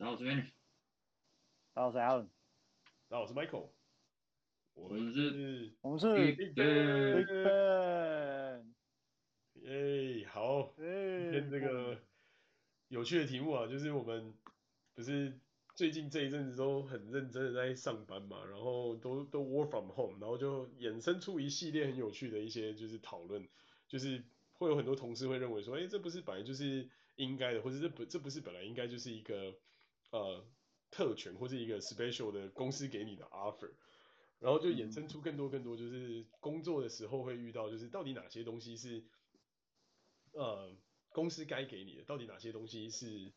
大家好，我是 Manny。大家好，我是 Alan。大家好，我是 Michael。我们是，我们是 Big Ben。Big Ben。耶，好，今天这个有趣的题目啊，就是我们不是最近这一阵子都很认真的在上班嘛，然后都都 work from home，然后就衍生出一系列很有趣的一些就是讨论，就是会有很多同事会认为说，哎，这不是本来就是应该的，或者这不这不是本来应该就是一个呃特权或是一个 special 的公司给你的 offer，然后就衍生出更多更多就是工作的时候会遇到，就是到底哪些东西是。呃，公司该给你的，到底哪些东西是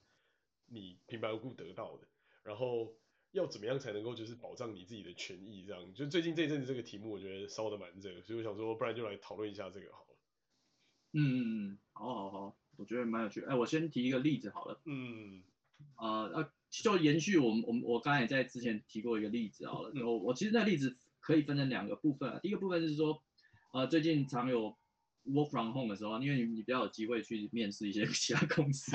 你平白无故得到的？然后要怎么样才能够就是保障你自己的权益？这样，就最近这一阵子这个题目，我觉得烧的蛮热，所以我想说，不然就来讨论一下这个好了。嗯嗯嗯，好好好，我觉得蛮有趣。哎，我先提一个例子好了。嗯，啊、呃，就延续我们我们我刚才也在之前提过一个例子好了。我、嗯、我其实那个例子可以分成两个部分啊。第一个部分是说，呃，最近常有。Work from home 的时候，因为你你比较有机会去面试一些其他公司，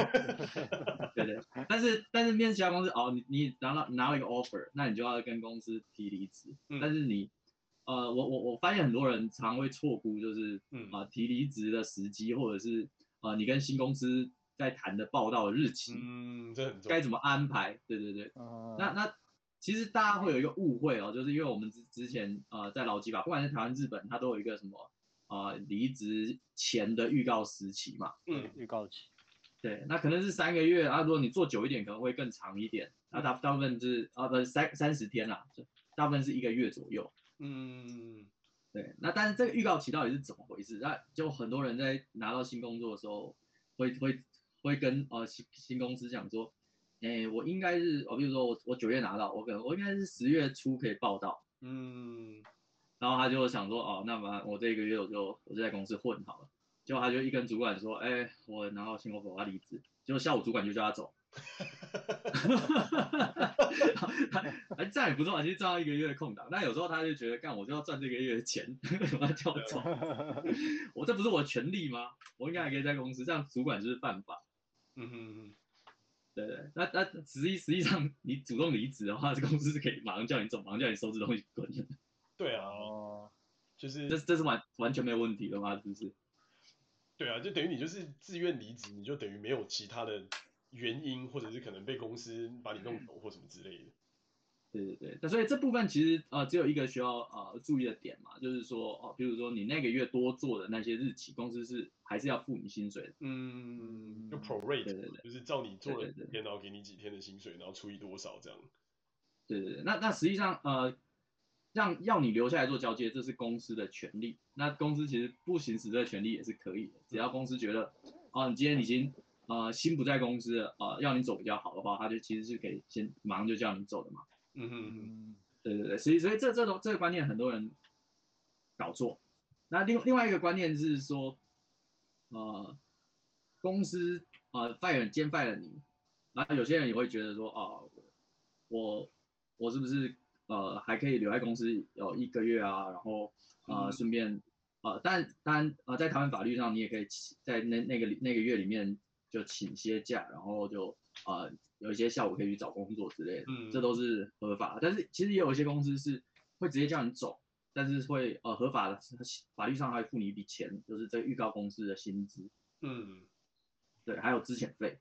对对。但是但是面试其他公司哦，你你拿到拿了一个 offer，那你就要跟公司提离职。嗯、但是你呃，我我我发现很多人常会错估，就是啊、提离职的时机，或者是啊、呃、你跟新公司在谈的报道的日期，嗯，这很重要。该怎么安排？对对对。嗯、那那其实大家会有一个误会哦，就是因为我们之之前呃在劳基法，不管是台湾、日本，它都有一个什么。啊，离职前的预告时期嘛，嗯，预告期，对，那可能是三个月啊，如果你做久一点，可能会更长一点，那大大部分是啊，不是三三十天啦，大部分是一个月左右，嗯，对，那但是这个预告期到底是怎么回事？那就很多人在拿到新工作的时候，会会会跟呃新新公司讲说，哎，我应该是，我比如说我我九月拿到，我可能我应该是十月初可以报到，嗯。然后他就想说，哦，那么我这一个月我就我就在公司混好了。结果他就一跟主管说，哎，我拿到新 offer，我要离职。结果下午主管就叫他走。哎，这样也不错，其实赚到一个月的空档。但有时候他就觉得，干我就要赚这个月的钱，为什叫我走？我这不是我的权利吗？我应该还可以在公司，这样主管就是犯法。嗯哼嗯。对对，那那实际实际上你主动离职的话，这公司是可以马上叫你走，马上叫你收拾东西滚的。对啊，哦，就是这这是完完全没有问题的吗？是不是？对啊，就等于你就是自愿离职，你就等于没有其他的原因，或者是可能被公司把你弄走或什么之类的。对对对，那所以这部分其实呃只有一个需要呃注意的点嘛，就是说哦，比如说你那个月多做的那些日期，公司是还是要付你薪水的。嗯，就 prorate，对对对，就是照你做了几天，然后给你几天的薪水，然后除以多少这样。对对对，那那实际上呃。让要你留下来做交接，这是公司的权利。那公司其实不行使这个权利也是可以的，只要公司觉得，哦，你今天已经呃心不在公司了，呃，要你走比较好的话，他就其实是可以先马上就叫你走的嘛。嗯哼嗯，对对对，所以所以这这种这个观念很多人搞错。那另另外一个观念是说，呃，公司呃 fire 兼 fire 你，然后有些人也会觉得说，哦，我我是不是？呃，还可以留在公司有一个月啊，然后呃，顺便呃，但但呃，在台湾法律上，你也可以在那那个那个月里面就请些假，然后就呃有一些下午可以去找工作之类的，嗯，这都是合法。但是其实也有一些公司是会直接叫你走，但是会呃合法的，法律上还会付你一笔钱，就是这预告公司的薪资，嗯，对，还有资遣费，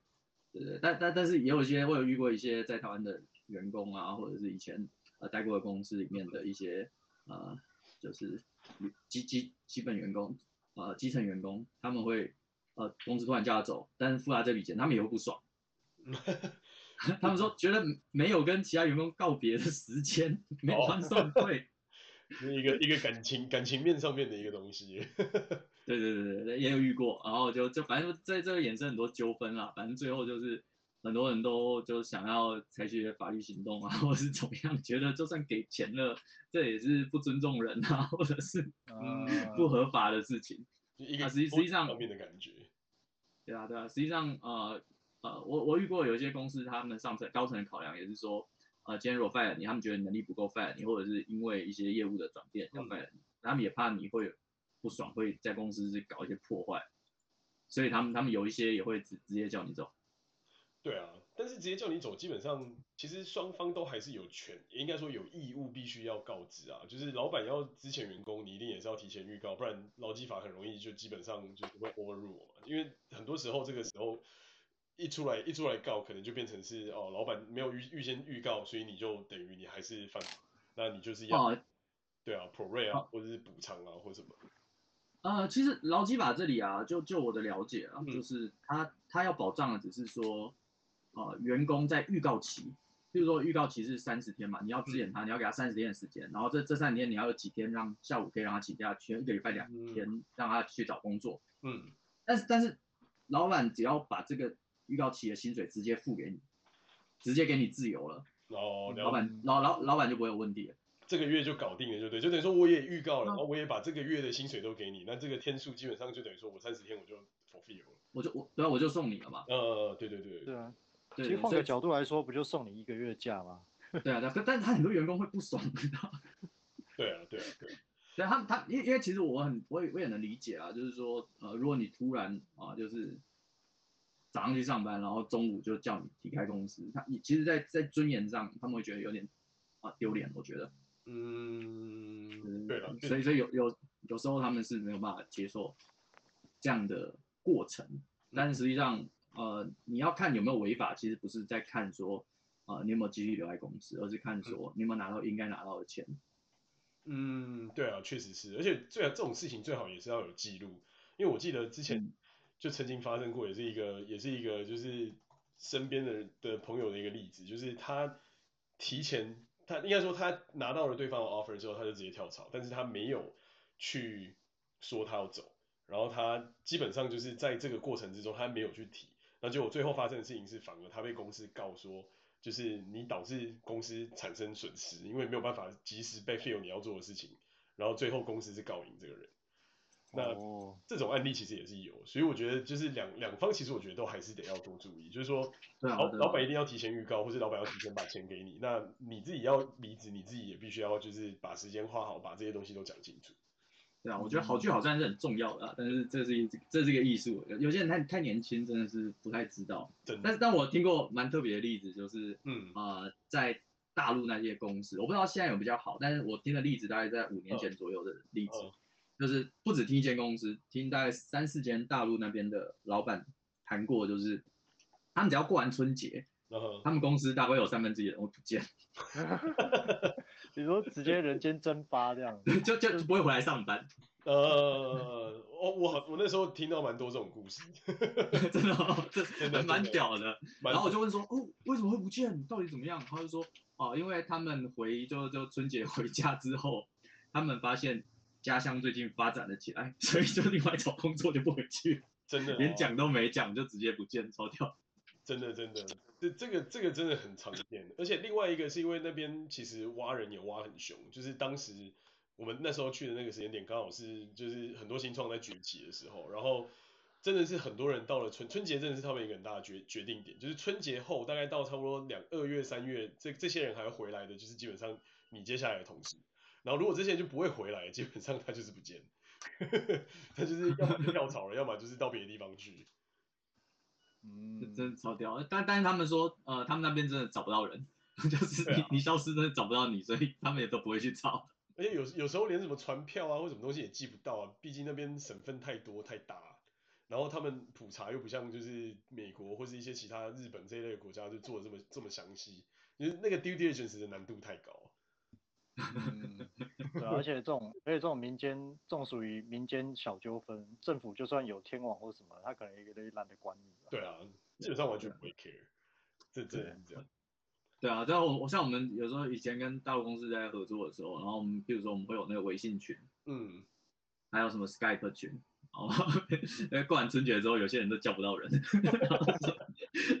对对。但但但是也有一些，我有遇过一些在台湾的员工啊，或者是以前。呃，待过的公司里面的一些呃，就是基基基本员工，呃，基层员工，他们会呃，公司突然叫他走，但是付他这笔钱，他们也会不爽。他们说觉得没有跟其他员工告别的时间，没算算对，一个一个感情感情面上面的一个东西。对对对对，也有遇过，然后就就反正在这个衍生很多纠纷啦，反正最后就是。很多人都就想要采取法律行动啊，或者是怎么样，觉得就算给钱了，这也是不尊重人啊，或者是嗯不合法的事情。啊、一个实际实际上方面的感觉。对啊，对啊，实际上呃呃，我我遇过有一些公司，他们上层高层的考量也是说，呃，今天如果 fire 你，他们觉得你能力不够 fire 你，或者是因为一些业务的转变要 fire 你，嗯、他们也怕你会不爽，会在公司是搞一些破坏，所以他们他们有一些也会直直接叫你走。对啊，但是直接叫你走，基本上其实双方都还是有权，也应该说有义务必须要告知啊。就是老板要之前员工，你一定也是要提前预告，不然劳基法很容易就基本上就不会 overrule 嘛。因为很多时候这个时候一出来一出来告，可能就变成是哦，老板没有预预先预告，所以你就等于你还是犯，那你就是要、哦、对啊，prorate 啊，或者是补偿啊，或什么。呃，其实劳基法这里啊，就就我的了解啊，嗯、就是他他要保障的只是说。呃，员工在预告期，比如说预告期是三十天嘛，你要支援他，你要给他三十天的时间，然后这这三十天你要有几天让下午可以让他请假，全一个礼拜两天让他去找工作。嗯，但是但是老板只要把这个预告期的薪水直接付给你，直接给你自由了，哦，老板老老老板就不会有问题了。这个月就搞定了，就对，就等于说我也预告了，然后我也把这个月的薪水都给你，那这个天数基本上就等于说我三十天我就 fulfill 了，我就我对啊，我就送你了嘛。呃，对对对，对啊。其实换个角度来说，不就送你一个月假吗？对啊，但但是他很多员工会不爽，知道吗？对啊，对啊，对。对他他因因为其实我很我也我也能理解啊，就是说呃，如果你突然啊，就是早上去上班，然后中午就叫你离开公司，他你其实在，在在尊严上，他们会觉得有点啊丢脸，我觉得。嗯，对了，所以所以有有有时候他们是没有办法接受这样的过程，但是实际上。呃，你要看有没有违法，其实不是在看说，呃，你有没有继续留在公司，而是看说你有没有拿到应该拿到的钱。嗯，对啊，确实是，而且最好这种事情最好也是要有记录，因为我记得之前就曾经发生过，也是一个也是一个就是身边的的朋友的一个例子，就是他提前他应该说他拿到了对方的 offer 之后，他就直接跳槽，但是他没有去说他要走，然后他基本上就是在这个过程之中，他没有去提。那结果最后发生的事情是，反而他被公司告说，就是你导致公司产生损失，因为没有办法及时被 fill 你要做的事情，然后最后公司是告赢这个人。那这种案例其实也是有，所以我觉得就是两两方其实我觉得都还是得要多注意，就是说老老板一定要提前预告，或是老板要提前把钱给你，那你自己要离职，你自己也必须要就是把时间花好，把这些东西都讲清楚。对啊，我觉得好聚好散是很重要的，啊，但是这是一这是一个艺术，有有些人太太年轻，真的是不太知道。但是但我听过蛮特别的例子，就是嗯啊，呃，在大陆那些公司，我不知道现在有比较好，但是我听的例子大概在五年前左右的例子，就是不止听一间公司，听大概三四间大陆那边的老板谈过，就是他们只要过完春节，哦，他们公司大概有三分之一的人会不见。比如说直接人间蒸发这样，就就不会回来上班。呃，我我我那时候听到蛮多这种故事，真的、哦，这真的蛮屌的。然后我就问说，哦，为什么会不见？到底怎么样？他就说，哦，因为他们回就就春节回家之后，他们发现家乡最近发展了起来，所以就另外找工作就不回去，真的、哦，连讲都没讲就直接不见，超掉。真的真的，这这个这个真的很常见，而且另外一个是因为那边其实挖人也挖很凶，就是当时我们那时候去的那个时间点刚好是就是很多新创在崛起的时候，然后真的是很多人到了春春节真的是他们一个很大的决决定点，就是春节后大概到差不多两二月三月，这这些人还会回来的，就是基本上你接下来的同事，然后如果这些人就不会回来，基本上他就是不见，他就是要么跳槽了，要么就是到别的地方去。嗯，真的超屌，但但是他们说，呃，他们那边真的找不到人，就是你、啊、你消失真的找不到你，所以他们也都不会去找。而且有有时候连什么传票啊或什么东西也寄不到啊，毕竟那边省份太多太大，然后他们普查又不像就是美国或是一些其他日本这一类的国家就做的这么这么详细，就是那个 due diligence 的难度太高。嗯，对，而且这种，而且这种民间，这种属于民间小纠纷，政府就算有天网或什么，他可能也懒得管你。对啊，基本上完全不会 care，这这样这样。对啊，像我我像我们有时候以前跟大陆公司在合作的时候，然后我们比如说我们会有那个微信群，嗯，还有什么 Skype 群。哦，因为过完春节之后，有些人都叫不到人，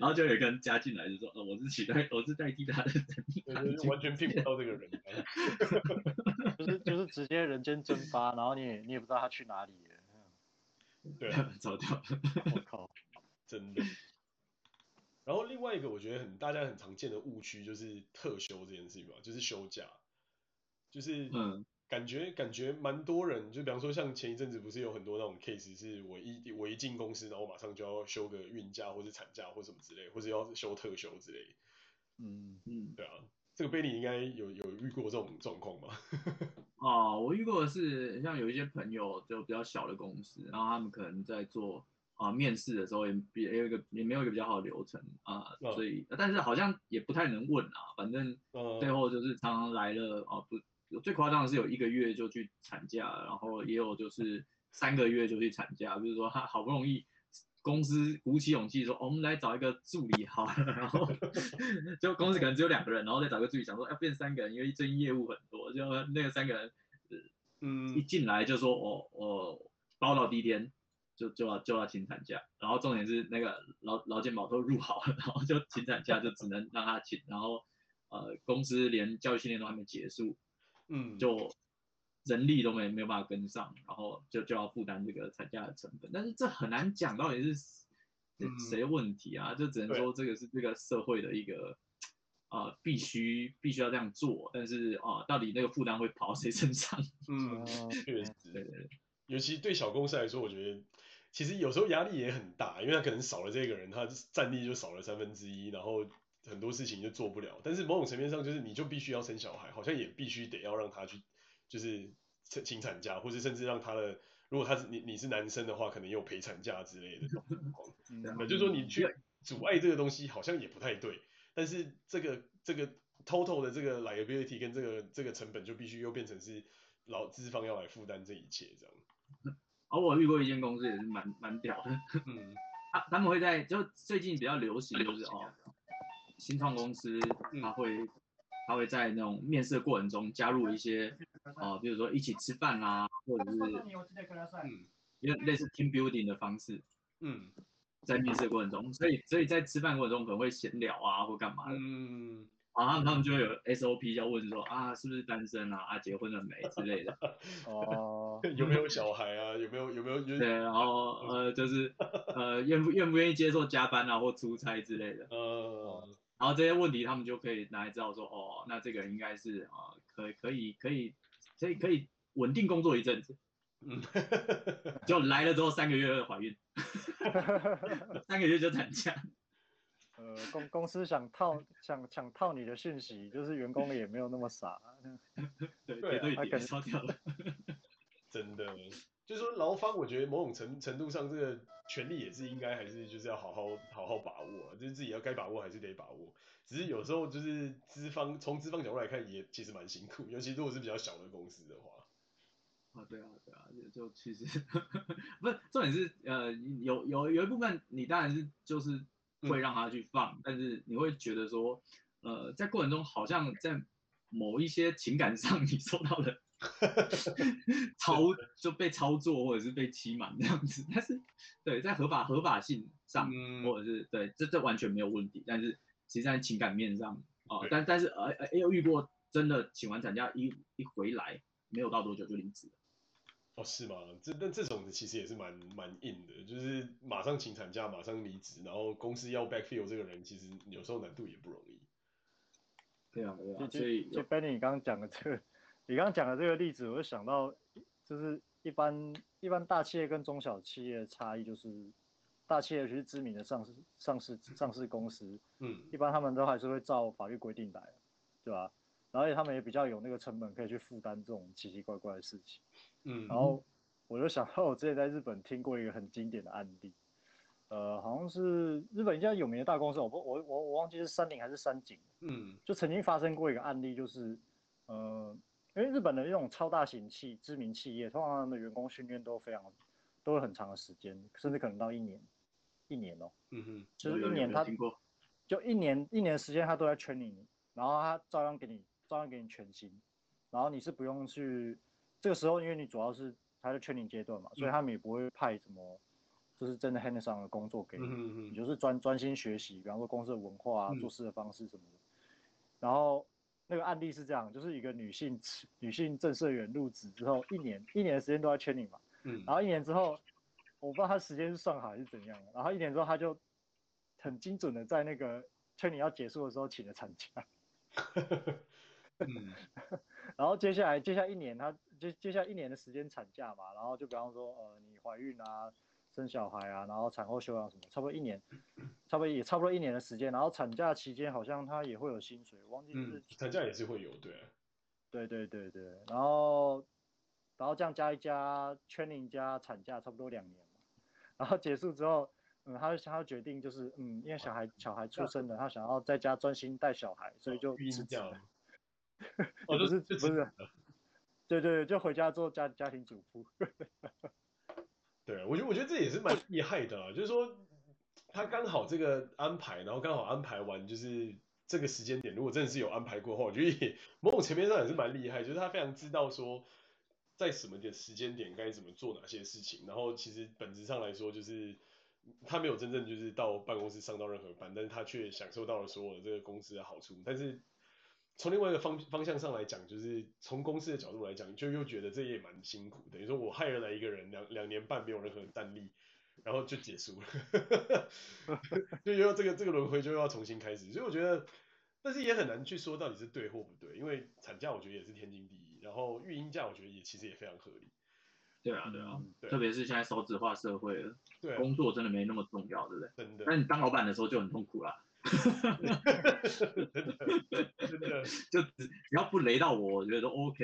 然后就有一个人加进来，就说：“哦，我是取代，我是代替他的人。”完全聘不到这个人 就是就是直接人间蒸发，然后你也你也不知道他去哪里了。对啊，走掉。我靠，真的。然后另外一个我觉得很大家很常见的误区就是特休这件事情吧，就是休假，就是嗯，感觉感觉蛮多人，就比方说像前一阵子不是有很多那种 case，是我一我一进公司，然后马上就要休个孕假或者产假或什么之类，或者要休特休之类。嗯嗯，对啊，这个贝利应该有有遇过这种状况吗？哦，我遇过的是像有一些朋友就比较小的公司，然后他们可能在做啊、呃、面试的时候也比也有一个也没有一个比较好的流程啊，所以但是好像也不太能问啊，反正最后就是常常来了啊不。最夸张的是有一个月就去产假，然后也有就是三个月就去产假，就是说他好不容易公司鼓起勇气说，哦，我们来找一个助理好了，然后 就公司可能只有两个人，然后再找个助理，想说要变三个人，因为最近业务很多，就那个三个人，嗯，一进来就说，哦，哦，包到第一天就就要就要请产假，然后重点是那个劳劳健保都入好了，然后就请产假就只能让他请，然后呃公司连教育训练都还没结束。嗯，就人力都没没有办法跟上，然后就就要负担这个产假的成本，但是这很难讲到底是谁的问题啊，嗯、就只能说这个是这个社会的一个啊、呃、必须必须要这样做，但是啊、呃、到底那个负担会跑到谁身上？嗯，确实，对对对，尤其对小公司来说，我觉得其实有时候压力也很大，因为他可能少了这个人，他战力就少了三分之一，然后。很多事情就做不了，但是某种层面上就是你就必须要生小孩，好像也必须得要让他去，就是请产假，或者甚至让他的，如果他是你你是男生的话，可能有陪产假之类的。那就是说你去阻碍这个东西好像也不太对，但是这个这个 total 的这个 liability 跟这个这个成本就必须又变成是劳资方要来负担这一切这样。而我遇过一间公司也是蛮蛮屌的，嗯，他他们会在就最近比较流行就是哦。新创公司，他会，他会在那种面试的过程中加入一些，啊、呃，比如说一起吃饭啊，或者是，嗯，因为类似 team building 的方式，嗯，在面试的过程中，所以，所以在吃饭过程中可能会闲聊啊，或干嘛的，嗯，然后他们就会有 SOP 要问说，啊，是不是单身啊，啊，结婚了没 之类的，哦，有没有小孩啊，有没有，有没有，对，然后，呃，就是，呃，愿不愿不愿意接受加班啊，或出差之类的，嗯。然后这些问题他们就可以拿来知道说，哦，那这个人应该是啊、呃，可以可以可以可以可以稳定工作一阵子，嗯，就来了之后三个月怀孕，三个月就产假。呃，公公司想套想想套你的讯息，就是员工也没有那么傻，对对对，他可能超掉了，真的。就是说，劳方我觉得某种程程度上，这个权利也是应该还是就是要好好好好把握，就是自己要该把握还是得把握。只是有时候就是资方从资方角度来看，也其实蛮辛苦，尤其如果是比较小的公司的话。啊，对啊，对啊，就其实 不是重点是呃有有有一部分你当然是就是会让他去放，嗯、但是你会觉得说呃在过程中好像在某一些情感上 你受到了。操就被操作或者是被欺瞒这样子，但是对在合法合法性上，嗯、或者是对这这完全没有问题，但是其实在情感面上啊，呃、但但是呃呃又遇过真的请完产假一一回来没有到多久就离职了。哦是吗？这但这种其实也是蛮蛮硬的，就是马上请产假马上离职，然后公司要 backfill 这个人，其实有时候难度也不容易。对啊对啊，所以就 Benny 你刚刚讲的这个。你刚刚讲的这个例子，我就想到，就是一般一般大企业跟中小企业的差异，就是大企业其实知名的上市上市上市公司，嗯，一般他们都还是会照法律规定来，对吧？然后他们也比较有那个成本可以去负担这种奇奇怪怪的事情，嗯，然后我就想到我之前在日本听过一个很经典的案例，呃，好像是日本一家有名的大公司，我不我我我忘记是三菱还是三井，嗯，就曾经发生过一个案例，就是呃。因为日本的那种超大型企知名企业，通常他们的员工训练都非常，都有很长的时间，甚至可能到一年，一年哦，嗯哼，就是一年他，就一年一年的时间他都在 training 你，然后他照样给你，照样给你全薪，然后你是不用去，这个时候因为你主要是他在 training 阶段嘛，所以他们也不会派什么，就是真的 hands on 的工作给你，嗯哼，你就是专专心学习，比方说公司的文化啊，做事的方式什么的，然后。那个案例是这样，就是一个女性女性正社员入职之后，一年一年的时间都在 training 嘛，嗯，然后一年之后，我不知道她时间是算好还是怎样，然后一年之后她就很精准的在那个 training 要结束的时候请了产假，嗯，然后接下来接下来一年他接接下来一年的时间产假嘛，然后就比方说呃你怀孕啊。生小孩啊，然后产后休养什么，差不多一年，差不多也差不多一年的时间。然后产假期间好像他也会有薪水，忘记是、嗯、产假也是会有，对、啊，对对对对。然后然后这样加一加，training 加产假差不多两年嘛。然后结束之后，嗯，他他决定就是嗯，因为小孩小孩出生了，他想要在家专心带小孩，所以就 辞职了。哦，不是不是，对对对，就回家做家家庭主妇。对，我觉得我觉得这也是蛮厉害的啊，就是说他刚好这个安排，然后刚好安排完，就是这个时间点，如果真的是有安排过的话，我觉得也某种层面上也是蛮厉害，就是他非常知道说在什么点时间点该怎么做哪些事情，然后其实本质上来说，就是他没有真正就是到办公室上到任何班，但是他却享受到了所有的这个公司的好处，但是。从另外一个方方向上来讲，就是从公司的角度来讲，就又觉得这也蛮辛苦。等于说我害了来一个人两两年半没有任何战力，然后就结束了，就又要这个这个轮回就要重新开始。所以我觉得，但是也很难去说到底是对或不对，因为产假我觉得也是天经地义，然后育婴假我觉得也其实也非常合理。对啊，对啊，对，特别是现在少子化社会了，对啊，工作真的没那么重要，对不对？真的。那你当老板的时候就很痛苦了。真的，真的，就只只要不雷到我，我觉得都 OK。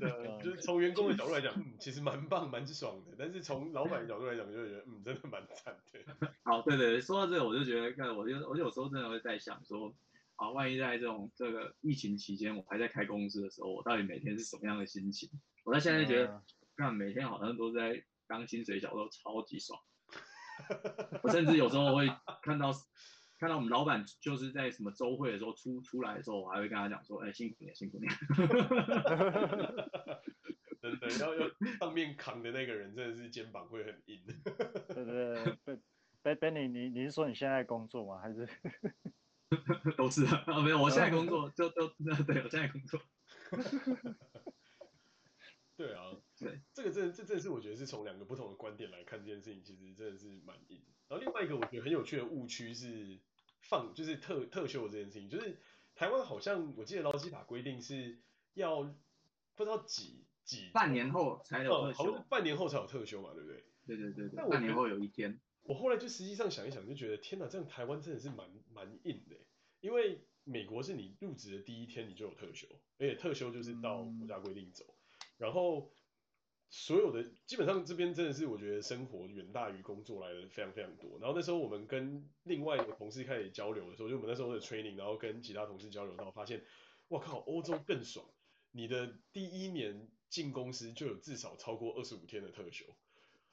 对，就是从员工的角度来讲，嗯，其实蛮棒，蛮爽的。但是从老板的角度来讲，就会觉得，嗯，真的蛮惨的。好，对对，说到这个，我就觉得，看，我就我有时候真的会在想说，啊，万一在这种这个疫情期间，我还在开公司的时候，我到底每天是什么样的心情？我在现在觉得，看每天好像都在当薪水小偷，超级爽。我甚至有时候会看到。看到我们老板就是在什么周会的时候出出来的时候，我还会跟他讲说，哎、欸，辛苦你，辛苦你。真的，要要上面扛的那个人真的是肩膀会很硬。对对 对，Benny，你你是说你现在工作吗？还是？都是啊，没有，我现在工作就都对，我现在工作。对啊，对，这个真的这这是我觉得是从两个不同的观点来看这件事情，其实真的是蛮硬。然后另外一个我觉得很有趣的误区是。放就是特特休的这件事情，就是台湾好像我记得劳基法规定是要不知道几几半年后才有特休，好像半年后才有特休嘛，对不对？对对对对，半年后有一天。我后来就实际上想一想，就觉得天哪，这样台湾真的是蛮蛮硬的，因为美国是你入职的第一天你就有特休，而且特休就是到国家规定走，嗯、然后。所有的基本上这边真的是我觉得生活远大于工作来的非常非常多。然后那时候我们跟另外一个同事开始交流的时候，就我们那时候的 training，然后跟其他同事交流到发现，哇靠，欧洲更爽！你的第一年进公司就有至少超过二十五天的特休。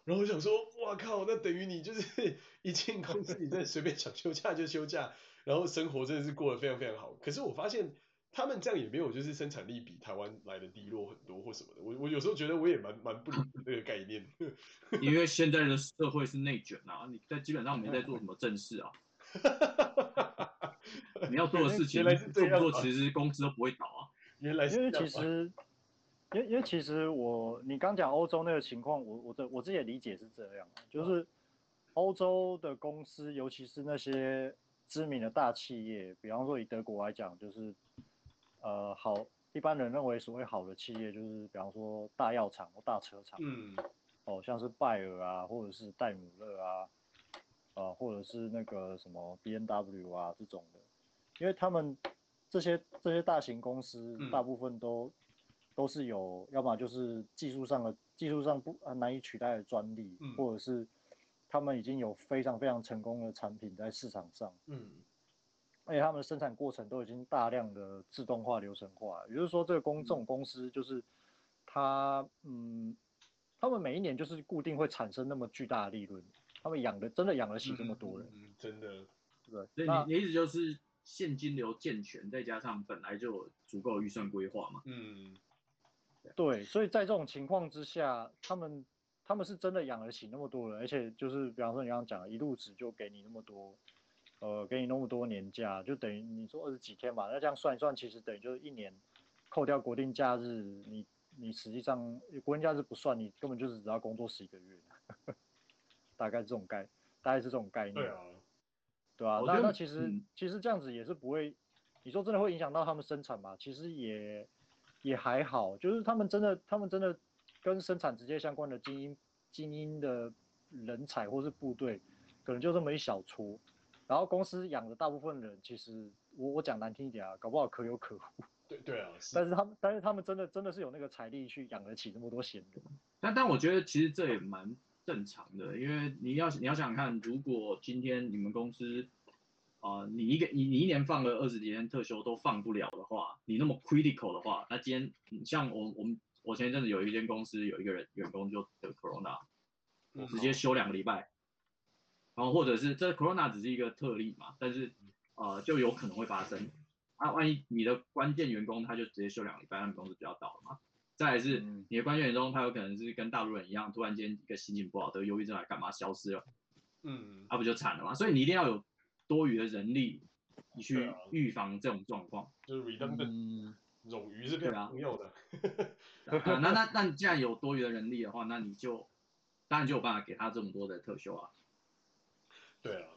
然后我想说，哇靠，那等于你就是 一进公司，你在随便想休假就休假，然后生活真的是过得非常非常好。可是我发现。他们这样也没有，就是生产力比台湾来的低落很多或什么的。我我有时候觉得我也蛮蛮不理解这个概念。因为现在的社会是内卷啊，你在基本上没在做什么正事啊。你要做的事情，做不做其实公司都不会倒啊。原来是因为其实，因为因为其实我你刚讲欧洲那个情况，我我的我自己的理解是这样，就是欧洲的公司，尤其是那些知名的大企业，比方说以德国来讲，就是。呃，好，一般人认为所谓好的企业就是，比方说大药厂或大车厂，嗯，哦，像是拜耳啊，或者是戴姆勒啊，呃，或者是那个什么 B N W 啊这种的，因为他们这些这些大型公司大部分都、嗯、都是有，要么就是技术上的技术上不难以取代的专利，嗯、或者是他们已经有非常非常成功的产品在市场上，嗯。而且他们的生产过程都已经大量的自动化、流程化，也就是说，这个公这种公司就是他，嗯，他们每一年就是固定会产生那么巨大的利润，他们养的真的养得起这么多人，嗯嗯、真的，对。所以你你意思就是现金流健全，再加上本来就有足够预算规划嘛？嗯，对。所以在这种情况之下，他们他们是真的养得起那么多人，而且就是比方说你刚刚讲的，一路子就给你那么多。呃，给你那么多年假，就等于你说二十几天嘛，那这样算一算，其实等于就是一年，扣掉国定假日，你你实际上国定假日不算，你根本就是只要工作十一个月，大概这种概，大概是这种概念。对啊，对啊，那那其实、嗯、其实这样子也是不会，你说真的会影响到他们生产吗？其实也也还好，就是他们真的他们真的跟生产直接相关的精英精英的人才或是部队，可能就这么一小撮，然后公司养的大部分人，其实我我讲难听一点啊，搞不好可有可无。对对啊，但是他们但是他们真的真的是有那个财力去养得起那么多闲人。但但我觉得其实这也蛮正常的，因为你要你要想想看，如果今天你们公司啊、呃，你一个你你一年放个二十几天特休都放不了的话，你那么 critical 的话，那今天像我我们我前一阵子有一间公司有一个人员工就得 corona，直接休两个礼拜，然后或者是这 corona 只是一个特例嘛，但是呃就有可能会发生，啊万一你的关键员工他就直接休两个礼拜，他们公司就要倒了嘛。再来是你的关键员工他有可能是跟大陆人一样，突然间一个心情不好得忧郁症来干嘛消失了，嗯，那、啊、不就惨了吗？所以你一定要有。多余的人力，你去预防这种状况，就是 redundant，冗余是非常重要的。那那那你既然有多余的人力的话，那你就当然就有办法给他这么多的特休啊。对啊，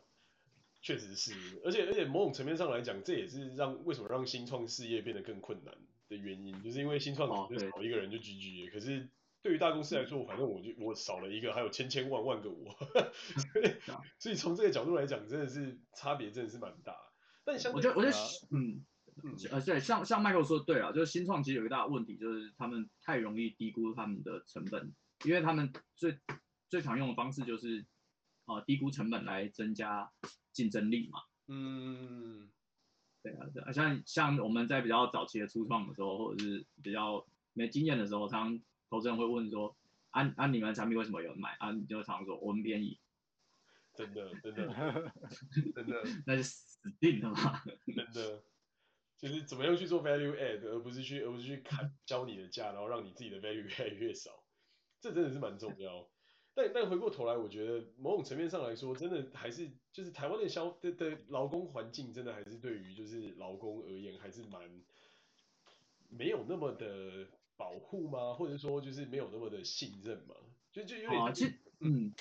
确实是，而且而且某种层面上来讲，这也是让为什么让新创事业变得更困难的原因，就是因为新创可能少一个人就 GG，、哦、可是。对于大公司来说，反正我就我少了一个，还有千千万万个我，所以 所以从这个角度来讲，真的是差别真的是蛮大。但像我觉得我觉得嗯嗯呃对，像像 Michael 说的对啊，就是新创其实有一个大问题，就是他们太容易低估他们的成本，因为他们最最常用的方式就是啊、呃、低估成本来增加竞争力嘛。嗯，对啊对啊，像像我们在比较早期的初创的时候，或者是比较没经验的时候，常投资人会问说：“啊啊，你们的产品为什么有人买？”啊，你就常说：“我们便宜。”真的，真的，真的，那就死定了嘛？真的，就是怎么样去做 value add，而不是去，而不是去砍教你的价，然后让你自己的 value 越来越少。这真的是蛮重要。但但回过头来，我觉得某种层面上来说，真的还是就是台湾的消的的劳工环境，真的还是对于就是劳工而言，还是蛮没有那么的。保护吗？或者说就是没有那么的信任吗？就就有点、啊、其实嗯，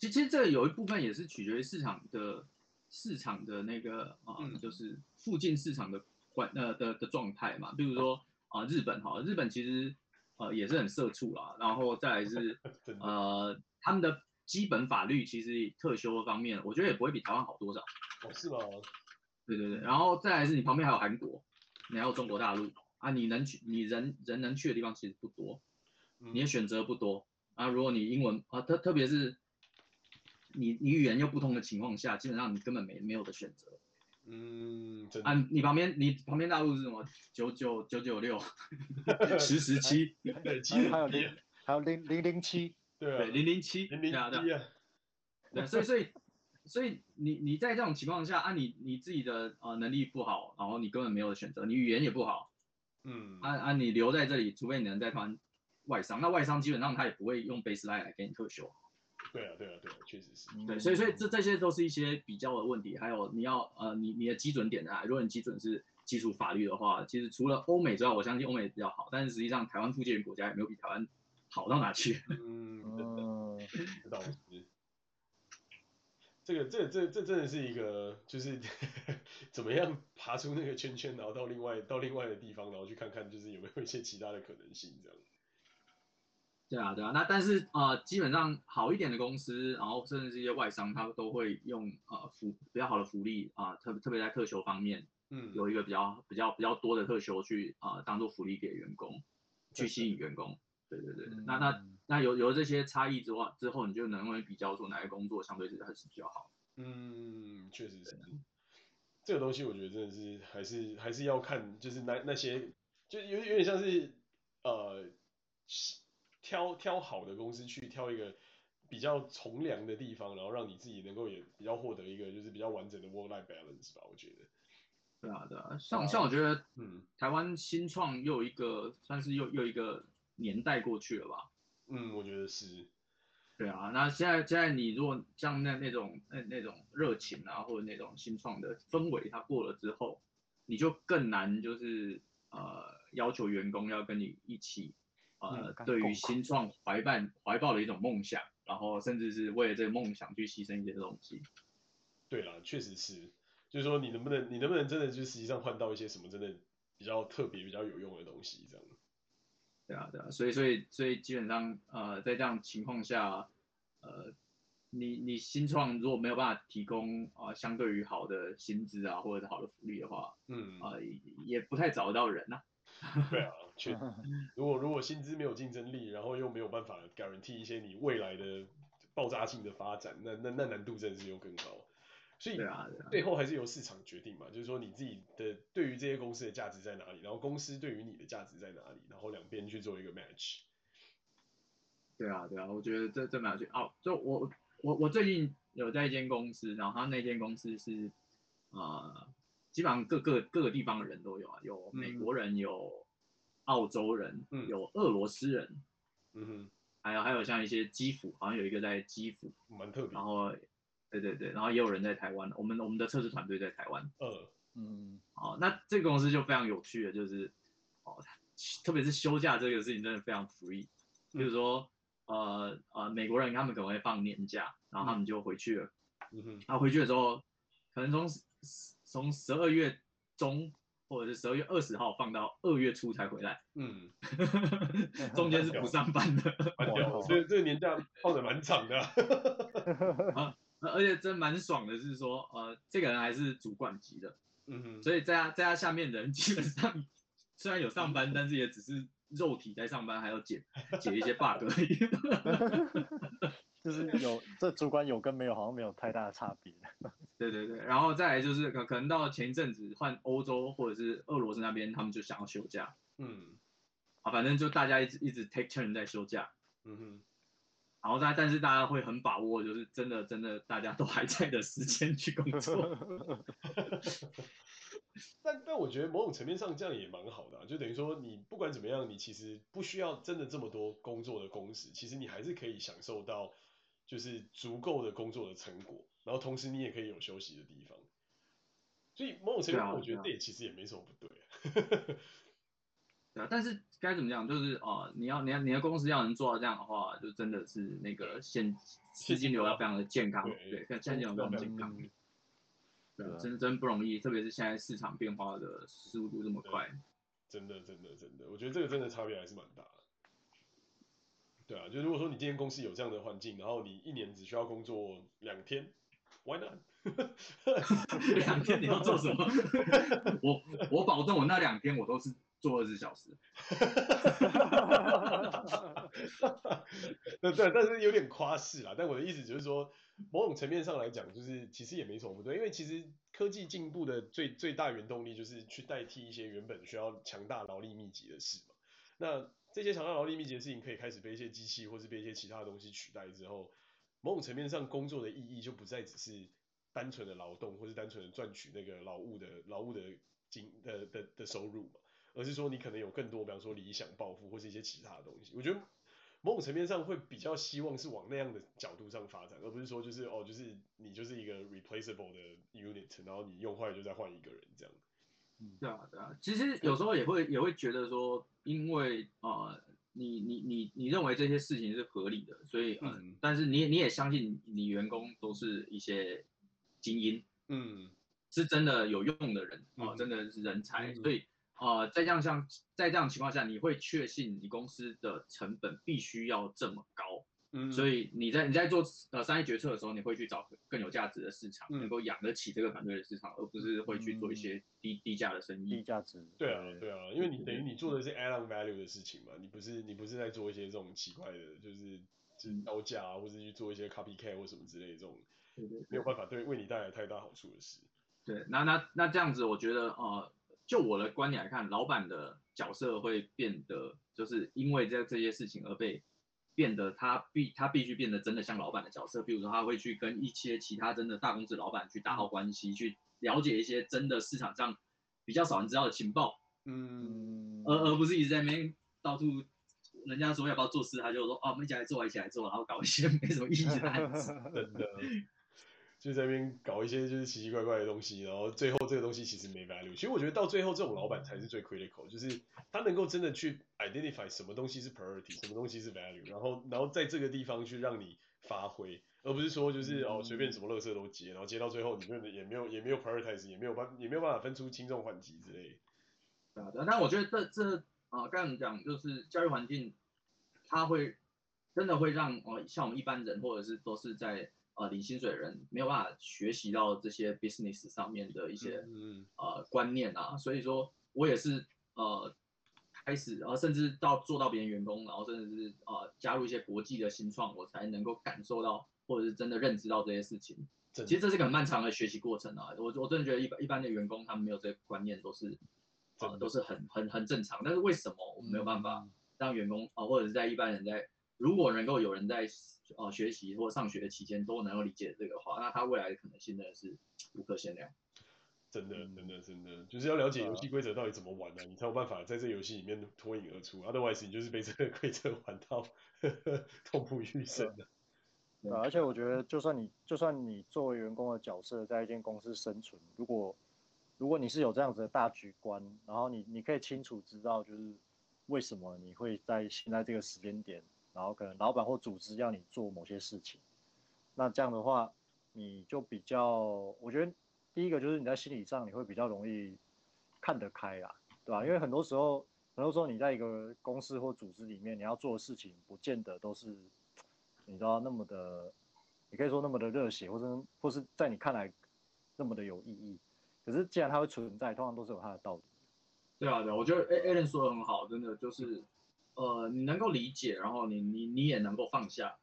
其实这有一部分也是取决于市场的市场的那个啊、嗯，就是附近市场的环呃的的状态嘛。比如说啊，日本哈，日本其实呃也是很社畜啦，然后再来是 呃他们的基本法律其实特修方面，我觉得也不会比台湾好多少。哦，是吗？对对对，然后再来是你旁边还有韩国，你还有中国大陆。啊，你能去，你人人能去的地方其实不多，你的选择不多啊。如果你英文啊，特特别是你你语言又不通的情况下，基本上你根本没没有的选择。嗯，啊，你旁边你旁边大陆是什么？九九九九六，十十七，对，还有零还有零零零七，对，零零七，零零七啊，对，所以所以所以你你在这种情况下，啊，你你自己的呃能力不好，然后你根本没有的选择，你语言也不好。嗯，啊啊，你留在这里，除非你能在团外商，那外商基本上他也不会用 baseline 来给你特休。对啊，对啊，对啊，确实是。对，所以所以这这些都是一些比较的问题，还有你要呃你你的基准点啊，如果你基准是基础法律的话，其实除了欧美之外，我相信欧美比较好，但是实际上台湾附近的国家也没有比台湾好到哪去。嗯，哦，这倒是。这个这这这真的是一个，就是 怎么样爬出那个圈圈，然后到另外到另外的地方，然后去看看，就是有没有一些其他的可能性这样。对啊，对啊，那但是呃，基本上好一点的公司，然后甚至是一些外商，他们都会用呃福比较好的福利啊，特特别在特休方面，嗯，有一个比较比较比较多的特休去啊、呃、当做福利给员工，去吸引员工。对对对，嗯、那那那有有这些差异之外之后，你就能会比较说哪个工作相对是还是比较好。嗯，确实是。这个东西我觉得真的是还是还是要看，就是那那些就有有点像是呃挑挑好的公司去挑一个比较从良的地方，然后让你自己能够也比较获得一个就是比较完整的 work-life balance 吧，我觉得。对啊对啊，像像我觉得，嗯，台湾新创又有一个算是又又一个。年代过去了吧？嗯，我觉得是。对啊，那现在现在你如果像那那种那那种热情啊，或者那种新创的氛围，它过了之后，你就更难就是呃要求员工要跟你一起呃对于新创怀抱怀抱的一种梦想，然后甚至是为了这个梦想去牺牲一些东西。对啦，确实是，就是说你能不能你能不能真的就实际上换到一些什么真的比较特别、比较有用的东西，这样。对啊，对啊，所以所以所以基本上呃，在这样情况下，呃，你你新创如果没有办法提供啊、呃、相对于好的薪资啊或者是好的福利的话，嗯啊、呃、也不太找得到人呐、啊。对啊，确实，如果如果薪资没有竞争力，然后又没有办法 guarantee 一些你未来的爆炸性的发展，那那那难度真的是又更高。所以啊最后还是由市场决定嘛，就是说你自己的对于这些公司的价值在哪里，然后公司对于你的价值在哪里，然后两边去做一个 match。对啊，对啊，我觉得这这蛮有趣。哦，就我我我最近有在一间公司，然后他那间公司是呃，基本上各个各个地方的人都有啊，有美国人，有澳洲人，嗯、有俄罗斯人，嗯哼，还有还有像一些基辅，好像有一个在基辅，蛮特别，然后。对对对，然后也有人在台湾，我们我们的测试团队在台湾。呃，嗯，哦，那这个公司就非常有趣的，就是哦，特别是休假这个事情真的非常 free。比如说，呃呃，美国人他们可能会放年假，然后他们就回去了。嗯。哼，他回去的时候，可能从从十二月中或者是十二月二十号放到二月初才回来。嗯，中间是不上班的。蛮屌，所以这个年假放的蛮长的。啊而且真蛮爽的，是说，呃，这个人还是主管级的，嗯哼，所以在他在他下面的人基本上虽然有上班，但是也只是肉体在上班，还要解解一些 bug 而已。就是有这主管有跟没有好像没有太大的差别。对对对，然后再来就是可可能到前一阵子换欧洲或者是俄罗斯那边，他们就想要休假，嗯，啊，反正就大家一直一直 take turn 在休假，嗯哼。然后大但是大家会很把握，就是真的真的大家都还在的时间去工作。但但我觉得某种层面上这样也蛮好的啊，就等于说你不管怎么样，你其实不需要真的这么多工作的工时，其实你还是可以享受到就是足够的工作的成果，然后同时你也可以有休息的地方。所以某种程度上，我觉得这也其实也没什么不对。对啊但是该怎么讲，就是呃，你要你要你的公司要能做到这样的话，就真的是那个现资金流要非常的健康，对，现金流非常健康，对，真真不容易，特别是现在市场变化的速度这么快，真的真的真的，我觉得这个真的差别还是蛮大的。对啊，就如果说你今天公司有这样的环境，然后你一年只需要工作两天，Why not？两天你要做什么？我我保证我那两天我都是。做二十小时，对对，但是有点夸饰啦。但我的意思就是说，某种层面上来讲，就是其实也没什么不对，因为其实科技进步的最最大原动力就是去代替一些原本需要强大劳力密集的事嘛。那这些强大劳力密集的事情可以开始被一些机器或是被一些其他的东西取代之后，某种层面上工作的意义就不再只是单纯的劳动，或是单纯的赚取那个劳务的劳务的金的的的收入。而是说你可能有更多，比方说理想抱负或是一些其他的东西。我觉得某种层面上会比较希望是往那样的角度上发展，而不是说就是哦，就是你就是一个 replaceable 的 unit，然后你用坏就再换一个人这样。嗯，对啊，对啊。其实有时候也会也会觉得说，因为啊、呃，你你你你认为这些事情是合理的，所以嗯，嗯但是你你也相信你员工都是一些精英，嗯，是真的有用的人啊、呃，真的是人才，嗯、所以。呃，在这样像在这样情况下，你会确信你公司的成本必须要这么高，嗯，所以你在你在做呃商业决策的时候，你会去找更有价值的市场，嗯、能够养得起这个团队的市场，而不是会去做一些低、嗯、低价的生意。低价值。对啊，对啊，因为你等于你做的是 add on value 的事情嘛，你不是你不是在做一些这种奇怪的，就是就是高价啊，或者去做一些 copycat 或什么之类的这种，对对，没有办法对为你带来太大好处的事。对，那那那这样子，我觉得呃。就我的观点来看，老板的角色会变得，就是因为这这些事情而被变得他必他必须变得真的像老板的角色。比如说，他会去跟一些其他真的大公司老板去打好关系，去了解一些真的市场上比较少人知道的情报，嗯，而而不是一直在那边到处人家说要不要做事，他就说哦，我们一起来做，一起来做，然后搞一些没什么意义的案子，真的。就在那边搞一些就是奇奇怪怪的东西，然后最后这个东西其实没 value。其实我觉得到最后这种老板才是最 critical，就是他能够真的去 identify 什么东西是 priority，什么东西是 value，然后然后在这个地方去让你发挥，而不是说就是哦随便什么垃圾都接，然后接到最后你们也没有也没有 prioritize，也没有办也没有办法分出轻重缓急之类。对啊，但我觉得这这啊，刚才讲就是教育环境，它会真的会让哦，像我们一般人或者是都是在呃领薪水的人，没有办法学习到这些 business 上面的一些嗯。呃观念啊，所以说我也是呃开始，然后甚至到做到别人员工，然后甚至是呃加入一些国际的新创，我才能够感受到或者是真的认知到这些事情。其实这是个很漫长的学习过程啊，我我真的觉得一般一般的员工他们没有这个观念都是，呃都是很很很正常。但是为什么我们没有办法让员工啊、呃，或者是在一般人在如果能够有人在呃学习或上学的期间都能够理解这个的话，那他未来的可能性真的是无可限量。真的真的真的，就是要了解游戏规则到底怎么玩呢、啊？你才有办法在这游戏里面脱颖而出。Otherwise，你就是被这个规则玩到呵 呵痛不欲生的。对，而且我觉得，就算你就算你作为员工的角色在一间公司生存，如果如果你是有这样子的大局观，然后你你可以清楚知道，就是为什么你会在现在这个时间点，然后可能老板或组织要你做某些事情，那这样的话，你就比较，我觉得第一个就是你在心理上你会比较容易看得开啦，对吧？因为很多时候很多时候你在一个公司或组织里面，你要做的事情不见得都是。你知道那么的，你可以说那么的热血，或者或是在你看来那么的有意义。可是既然它会存在，通常都是有它的道理。对啊，对啊，我觉得 Alan 说的很好，真的就是，呃，你能够理解，然后你你你也能够放下。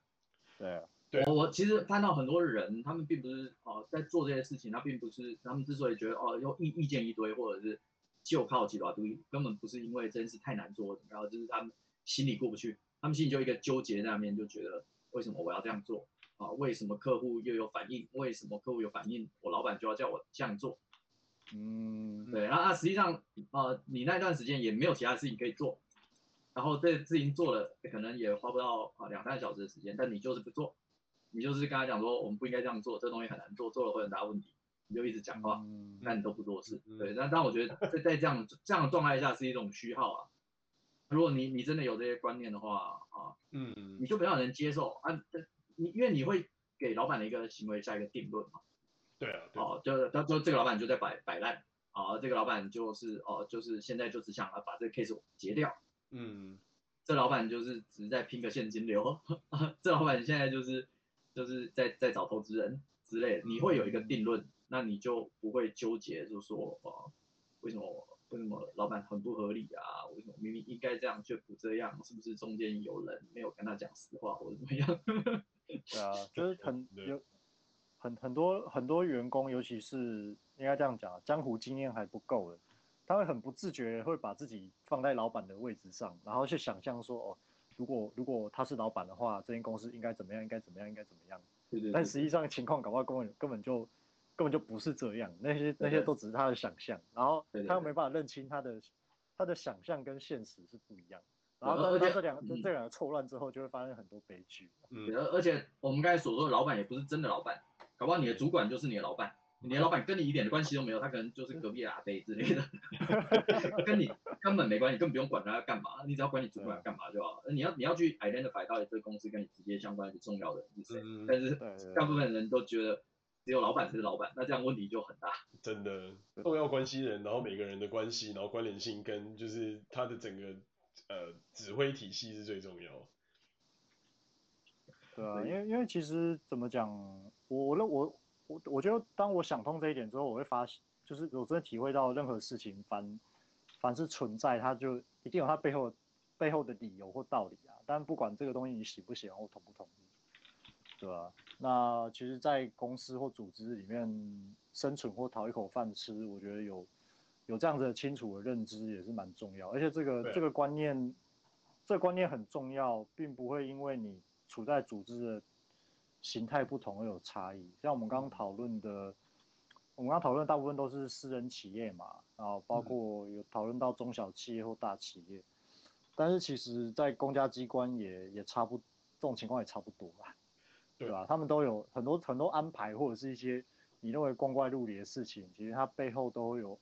对啊，对。我我其实看到很多人，他们并不是哦、呃、在做这些事情，他并不是他们之所以觉得哦又意意见一堆，或者是就靠几把堆，根本不是因为这件事太难做，然后就是他们心里过不去，他们心里就一个纠结在那边，就觉得。为什么我要这样做啊？为什么客户又有反应？为什么客户有反应，我老板就要叫我这样做？嗯，对。那那实际上，呃，你那段时间也没有其他事情可以做，然后这事情做了，可能也花不到啊两三个小时的时间，但你就是不做，你就是跟他讲说我们不应该这样做，这东西很难做，做了会很大问题，你就一直讲话，那你都不做事。对，但但我觉得在在这样这样的状态下是一种虚耗啊。如果你你真的有这些观念的话啊，嗯，你就比较能接受啊，你因为你会给老板的一个行为下一个定论嘛，对啊，哦，就他说这个老板就在摆摆烂啊，这个老板就是哦，就是现在就只想要把这个 case 结掉，嗯，这老板就是只是在拼个现金流，啊，这老板现在就是就是在在找投资人之类的，你会有一个定论，那你就不会纠结，就是说呃，为什么。为什么老板很不合理啊？为什么明明应该这样却不这样？是不是中间有人没有跟他讲实话或者怎么样？对啊，就是很有很很多很多员工，尤其是应该这样讲，江湖经验还不够的，他会很不自觉会把自己放在老板的位置上，然后去想象说哦，如果如果他是老板的话，这间公司应该怎么样？应该怎么样？应该怎么样？对对对。但实际上情况搞不好根本根本就。根本就不是这样，那些那些都只是他的想象，然后他又没办法认清他的他的想象跟现实是不一样，然后而且这两个这两个错乱之后，就会发生很多悲剧。嗯，而而且我们刚才所说的老板也不是真的老板，搞不好你的主管就是你的老板，你的老板跟你一点的关系都没有，他可能就是隔壁的阿伯之类的，跟你根本没关系，更不用管他要干嘛，你只要管你主管要干嘛就好。你要你要去 identify 到底这个公司跟你直接相关的重要的人是谁，但是大部分人都觉得。只有老板才是老板，那这样问题就很大。真的，重要关系人，然后每个人的关系，然后关联性跟就是他的整个呃指挥体系是最重要。对啊，因为因为其实怎么讲，我我我我我觉得当我想通这一点之后，我会发现，就是我真的体会到任何事情凡凡是存在，它就一定有它背后背后的理由或道理啊。但不管这个东西你喜不喜欢或同不同意。对啊，那其实，在公司或组织里面生存或讨一口饭吃，我觉得有有这样子的清楚的认知也是蛮重要。而且这个对这个观念，这个观念很重要，并不会因为你处在组织的形态不同而有差异。像我们刚刚讨论的，嗯、我们刚刚讨论大部分都是私人企业嘛，然后包括有讨论到中小企业或大企业，但是其实在公家机关也也差不，这种情况也差不多吧。对吧？他们都有很多很多安排，或者是一些你认为光怪陆离的事情，其实它背后都有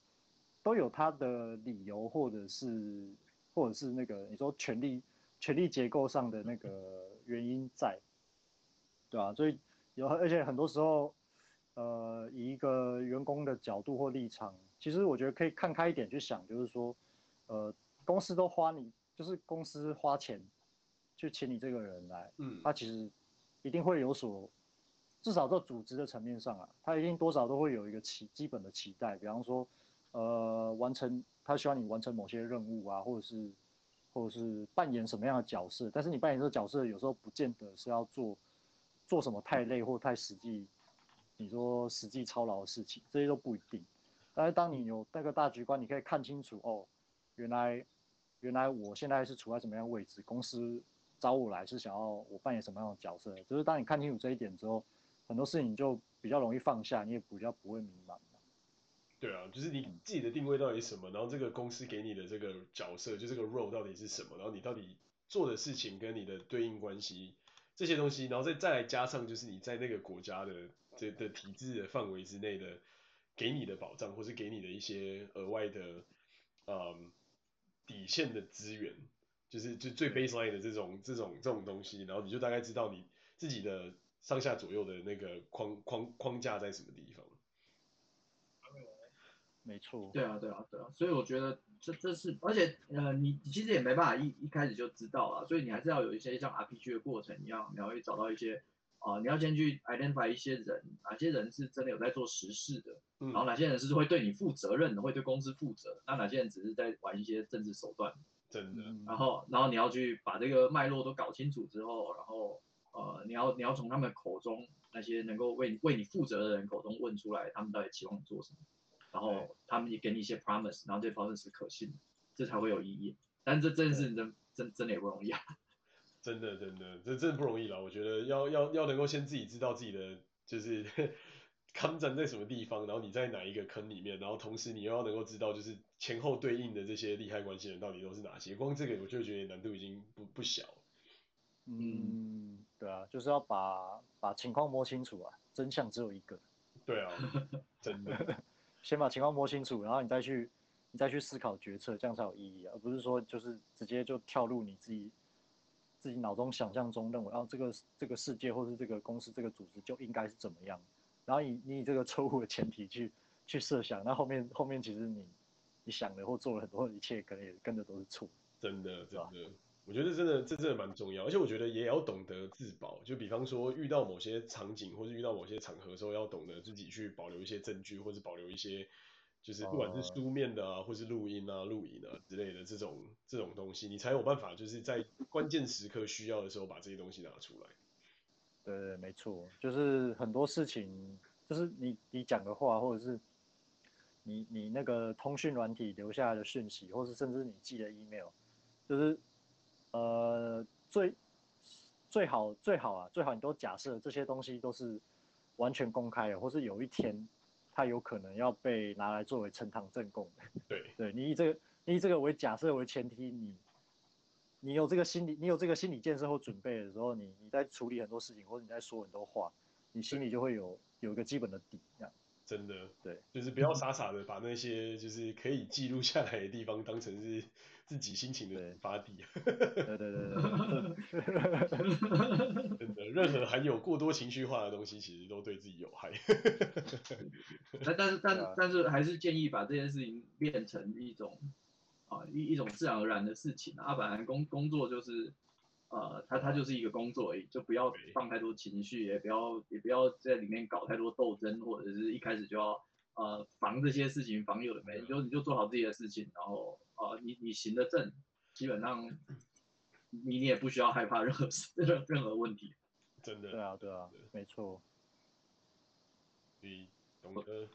都有它的理由，或者是或者是那个你说权力权力结构上的那个原因在，对吧？所以有而且很多时候，呃，以一个员工的角度或立场，其实我觉得可以看开一点去想，就是说，呃，公司都花你，就是公司花钱去请你这个人来，嗯，他其实一定会有所，至少在组织的层面上啊，他一定多少都会有一个期基本的期待，比方说，呃，完成他希望你完成某些任务啊，或者是或者是扮演什么样的角色，但是你扮演这个角色有时候不见得是要做做什么太累或太实际，你说实际操劳的事情，这些都不一定。但是当你有那个大局观，你可以看清楚哦，原来原来我现在是处在什么样的位置，公司找我来是想要我扮演什么样的角色。就是当你看清楚这一点之后，很多事情就比较容易放下，你也比较不会迷茫。对啊，就是你自己的定位到底是什么，然后这个公司给你的这个角色，就这个 role 到底是什么，然后你到底做的事情跟你的对应关系这些东西，然后再再来加上就是你在那个国家的这的体制的范围之内的。给你的保障，或是给你的一些额外的，嗯，底线的资源，就是就最 baseline 的这种这种这种东西，然后你就大概知道你自己的上下左右的那个框框框架在什么地方。没错。对啊，对啊，对啊，所以我觉得这这是，而且呃，你其实也没办法一一开始就知道啊，所以你还是要有一些像 RPG 的过程一样，你要去找到一些。啊、呃，你要先去 identify 一些人，哪些人是真的有在做实事的，嗯、然后哪些人是会对你负责任的，会对公司负责，那哪些人只是在玩一些政治手段，真的。然后，然后你要去把这个脉络都搞清楚之后，然后呃，你要你要从他们口中那些能够为为你负责的人口中问出来，他们到底期望你做什么，然后他们也给你一些 promise，然后这 promise 是可信的，这才会有意义。但是这这件事情真真真的也不容易啊。真的，真的，这真的不容易啦。我觉得要要要能够先自己知道自己的就是 坑站在什么地方，然后你在哪一个坑里面，然后同时你又要能够知道就是前后对应的这些利害关系人到底都是哪些。光这个我就觉得难度已经不不小。嗯，对啊，就是要把把情况摸清楚啊，真相只有一个。对啊，真的，先把情况摸清楚，然后你再去你再去思考决策，这样才有意义啊，而不是说就是直接就跳入你自己。自己脑中想象中认为，然后这个这个世界或是这个公司这个组织就应该是怎么样，然后以你以这个错误的前提去去设想，那后面后面其实你你想的或做了很多的一切，可能也跟着都是错。真的真的，我觉得真的这真的蛮重要，而且我觉得也要懂得自保，就比方说遇到某些场景或者遇到某些场合的时候，要懂得自己去保留一些证据，或者保留一些。就是不管是书面的啊，或是录音啊、录影啊之类的这种这种东西，你才有办法就是在关键时刻需要的时候把这些东西拿出来。对对，没错，就是很多事情，就是你你讲的话，或者是你你那个通讯软体留下来的讯息，或是甚至你寄的 email，就是呃最最好最好啊，最好你都假设这些东西都是完全公开的，或是有一天。它有可能要被拿来作为呈堂证供。对，对你以这个，你以这个为假设为前提，你，你有这个心理，你有这个心理建设或准备的时候，你你在处理很多事情，或者你在说很多话，你心里就会有有一个基本的底，这样。真的，对，就是不要傻傻的把那些就是可以记录下来的地方当成是自己心情的发地。对对对对对。真的，任何含有过多情绪化的东西，其实都对自己有害。那 但是但但是还是建议把这件事情变成一种啊一一种自然而然的事情啊，本来工工作就是。呃，他他就是一个工作而已，就不要放太多情绪，也不要也不要在里面搞太多斗争，或者是一开始就要呃防这些事情，防有的没，你就你就做好自己的事情，然后呃你你行得正，基本上你你也不需要害怕任何任任何问题。真的。对啊对啊，没错。你懂得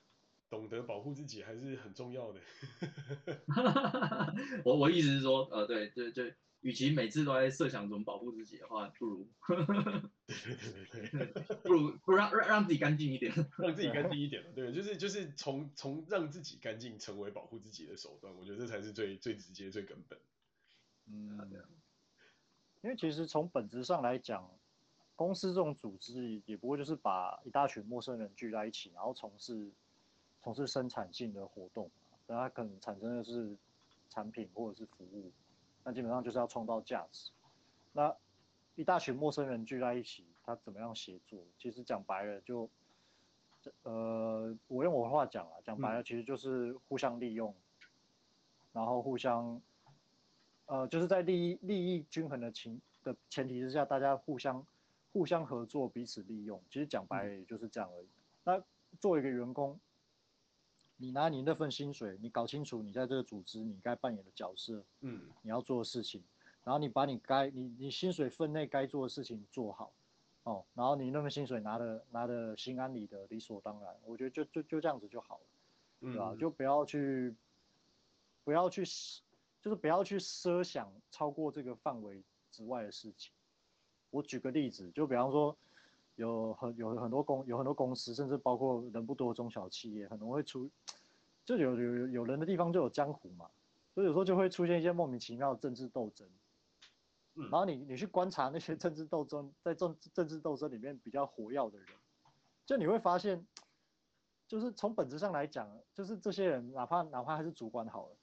懂得保护自己还是很重要的。我我意思是说，呃，对对对。与其每次都在设想怎么保护自己的话，不如，对对对对，不如不让让让自己干净一点，让自己干净一点，对，就是就是从从让自己干净成为保护自己的手段，我觉得这才是最最直接最根本。嗯，因为其实从本质上来讲，公司这种组织也不会就是把一大群陌生人聚在一起，然后从事从事生产性的活动，那它可能产生的是产品或者是服务。那基本上就是要创造价值。那一大群陌生人聚在一起，他怎么样协作？其实讲白了就，呃，我用我的话讲啊，讲白了其实就是互相利用，嗯、然后互相，呃，就是在利益利益均衡的情的前提之下，大家互相互相合作，彼此利用。其实讲白了也就是这样而已。嗯、那作为一个员工，你拿你那份薪水，你搞清楚你在这个组织你该扮演的角色，嗯，你要做的事情，然后你把你该你你薪水分内该做的事情做好，哦，然后你那份薪水拿的拿的心安理得，理所当然，我觉得就就就这样子就好了，对吧？嗯、就不要去不要去就是不要去奢想超过这个范围之外的事情。我举个例子，就比方说。有很有很多公有很多公司，甚至包括人不多中小企业，可能会出，就有有有人的地方就有江湖嘛，所以有时候就会出现一些莫名其妙的政治斗争。嗯，然后你你去观察那些政治斗争，在政政治斗争里面比较活跃的人，就你会发现，就是从本质上来讲，就是这些人哪怕哪怕还是主管好了，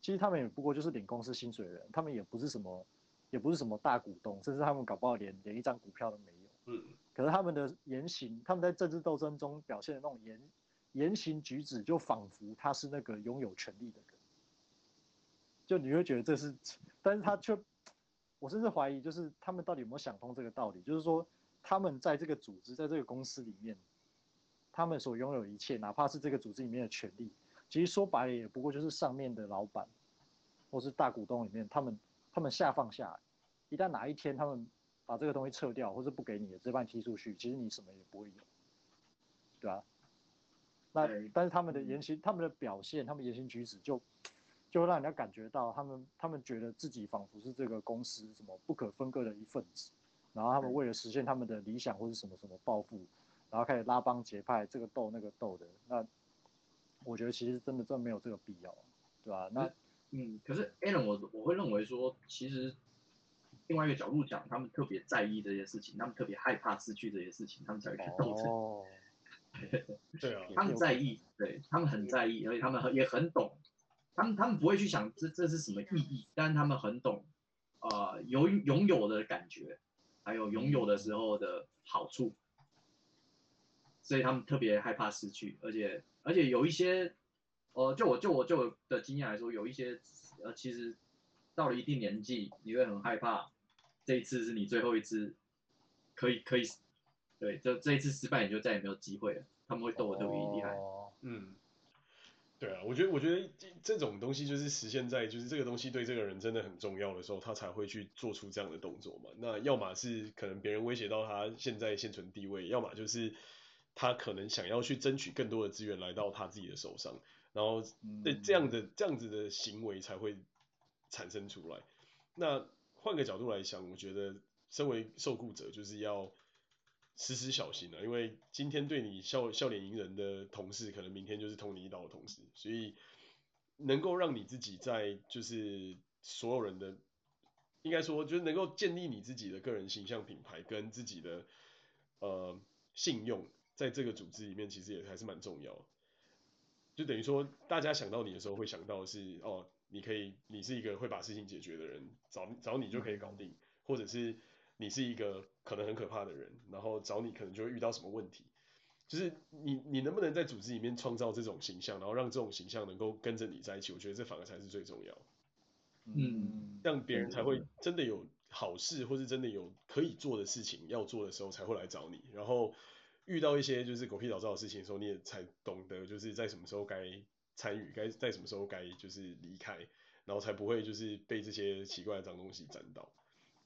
其实他们也不过就是领公司薪水的人，他们也不是什么也不是什么大股东，甚至他们搞不好连连一张股票都没有。嗯。可是他们的言行，他们在政治斗争中表现的那种言言行举止，就仿佛他是那个拥有权力的人，就你会觉得这是，但是他却，我甚至怀疑，就是他们到底有没有想通这个道理？就是说，他们在这个组织，在这个公司里面，他们所拥有一切，哪怕是这个组织里面的权力，其实说白了也不过就是上面的老板，或是大股东里面，他们他们下放下来，一旦哪一天他们。把这个东西撤掉，或是不给你的，直接把你踢出去，其实你什么也不会有，对吧、啊？那但是他们的言行、他们的表现、他们言行举止就，就让人家感觉到他们他们觉得自己仿佛是这个公司什么不可分割的一份子，然后他们为了实现他们的理想或者什么什么抱负，然后开始拉帮结派，这个斗那个斗的。那我觉得其实真的真的没有这个必要，对吧、啊？那嗯，可是 Alan，我我会认为说，其实。另外一个角度讲，他们特别在意这些事情，他们特别害怕失去这些事情，他们才会去斗争。哦，对啊，他们在意，对，他们很在意，而且他们很也很懂，他们他们不会去想这这是什么意义，但是他们很懂，呃，有拥有的感觉，还有拥有的时候的好处，所以他们特别害怕失去，而且而且有一些，呃，就我就我就我的经验来说，有一些呃，其实到了一定年纪，你会很害怕。这一次是你最后一次，可以可以，对，就这一次失败你就再也没有机会了。他们会斗我特别厉害。嗯，对啊，我觉得我觉得这种东西就是实现在就是这个东西对这个人真的很重要的时候，他才会去做出这样的动作嘛。那要么是可能别人威胁到他现在现存地位，要么就是他可能想要去争取更多的资源来到他自己的手上，然后这这样的这样子的行为才会产生出来。那换个角度来想，我觉得身为受雇者就是要时时小心啊，因为今天对你笑笑脸迎人的同事，可能明天就是捅你一刀的同事，所以能够让你自己在就是所有人的，应该说就是能够建立你自己的个人形象品牌跟自己的呃信用，在这个组织里面其实也还是蛮重要，就等于说大家想到你的时候会想到是哦。你可以，你是一个会把事情解决的人，找找你就可以搞定，或者是你是一个可能很可怕的人，然后找你可能就会遇到什么问题，就是你你能不能在组织里面创造这种形象，然后让这种形象能够跟着你在一起，我觉得这反而才是最重要。嗯，让别人才会真的有好事，或是真的有可以做的事情要做的时候才会来找你，然后遇到一些就是狗屁倒灶的事情的时候，你也才懂得就是在什么时候该。参与该在什么时候该就是离开，然后才不会就是被这些奇怪的脏东西沾到。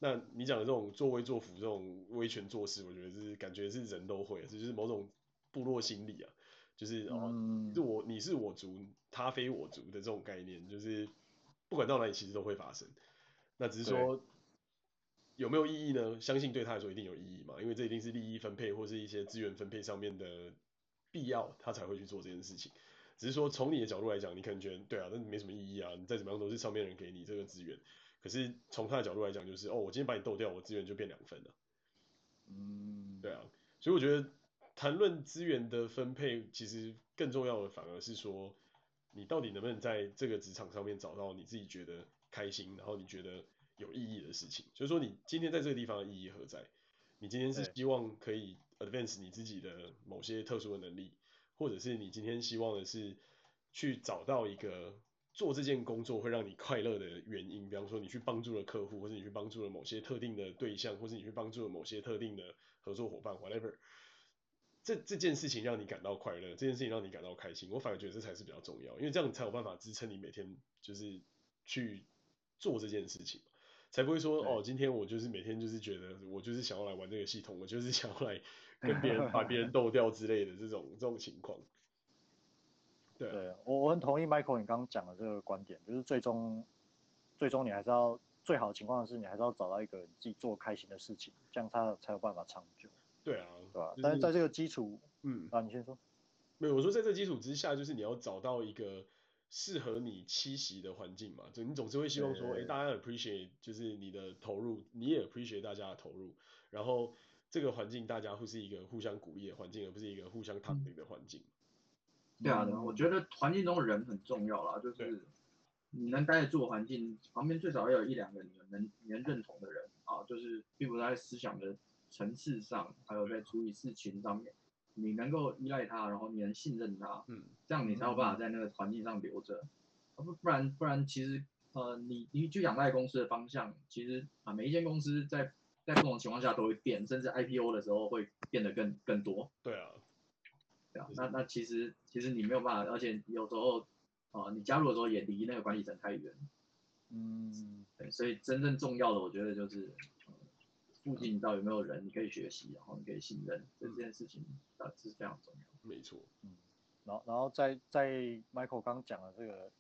那你讲的这种作威作福、这种威权做事，我觉得是感觉是人都会，这就是某种部落心理啊，就是哦，是我你是我族，他非我族的这种概念，就是不管到哪里其实都会发生。那只是说有没有意义呢？相信对他来说一定有意义嘛，因为这一定是利益分配或是一些资源分配上面的必要，他才会去做这件事情。只是说，从你的角度来讲，你可能觉得对啊，那没什么意义啊，你再怎么样都是上面人给你这个资源。可是从他的角度来讲，就是哦，我今天把你斗掉，我资源就变两分了。嗯，对啊，所以我觉得谈论资源的分配，其实更重要的反而是说，你到底能不能在这个职场上面找到你自己觉得开心，然后你觉得有意义的事情。就是说，你今天在这个地方的意义何在？你今天是希望可以 advance 你自己的某些特殊的能力。或者是你今天希望的是去找到一个做这件工作会让你快乐的原因，比方说你去帮助了客户，或者你去帮助了某些特定的对象，或者你去帮助了某些特定的合作伙伴，whatever，这这件事情让你感到快乐，这件事情让你感到开心，我反而觉得这才是比较重要，因为这样才有办法支撑你每天就是去做这件事情，才不会说哦，今天我就是每天就是觉得我就是想要来玩这个系统，我就是想要来跟别人 把别人斗掉之类的这种这种情况。对，对我我很同意 Michael 你刚刚讲的这个观点，就是最终最终你还是要最好的情况是你还是要找到一个你自己做开心的事情，这样他才有办法长久。对啊，对吧？就是、但是在这个基础，嗯啊，你先说。没有，我说在这个基础之下，就是你要找到一个适合你栖息的环境嘛，就你总是会希望说，哎，大家 appreciate 就是你的投入，你也 appreciate 大家的投入，然后这个环境大家会是一个互相鼓励的环境，而不是一个互相躺平的环境。嗯。对啊，我觉得环境中的人很重要啦，就是你能待得住的环境，旁边最少要有一两个你能你能认同的人啊，就是并不是在思想的层次上，还有在处理事情上面，你能够依赖他，然后你能信任他，嗯，这样你才有办法在那个环境上留着，不不然不然其实呃你你就仰赖公司的方向，其实啊每一间公司在在不同情况下都会变，甚至 IPO 的时候会变得更更多。对啊。对啊，那那其实其实你没有办法，而且有时候，啊、呃，你加入的时候也离那个管理层太远，嗯，对，所以真正重要的，我觉得就是，呃、附近到底有没有人你可以学习，然后你可以信任，这件事情啊是非常重要。没错，嗯，然后然后在在 Michael 刚讲的这个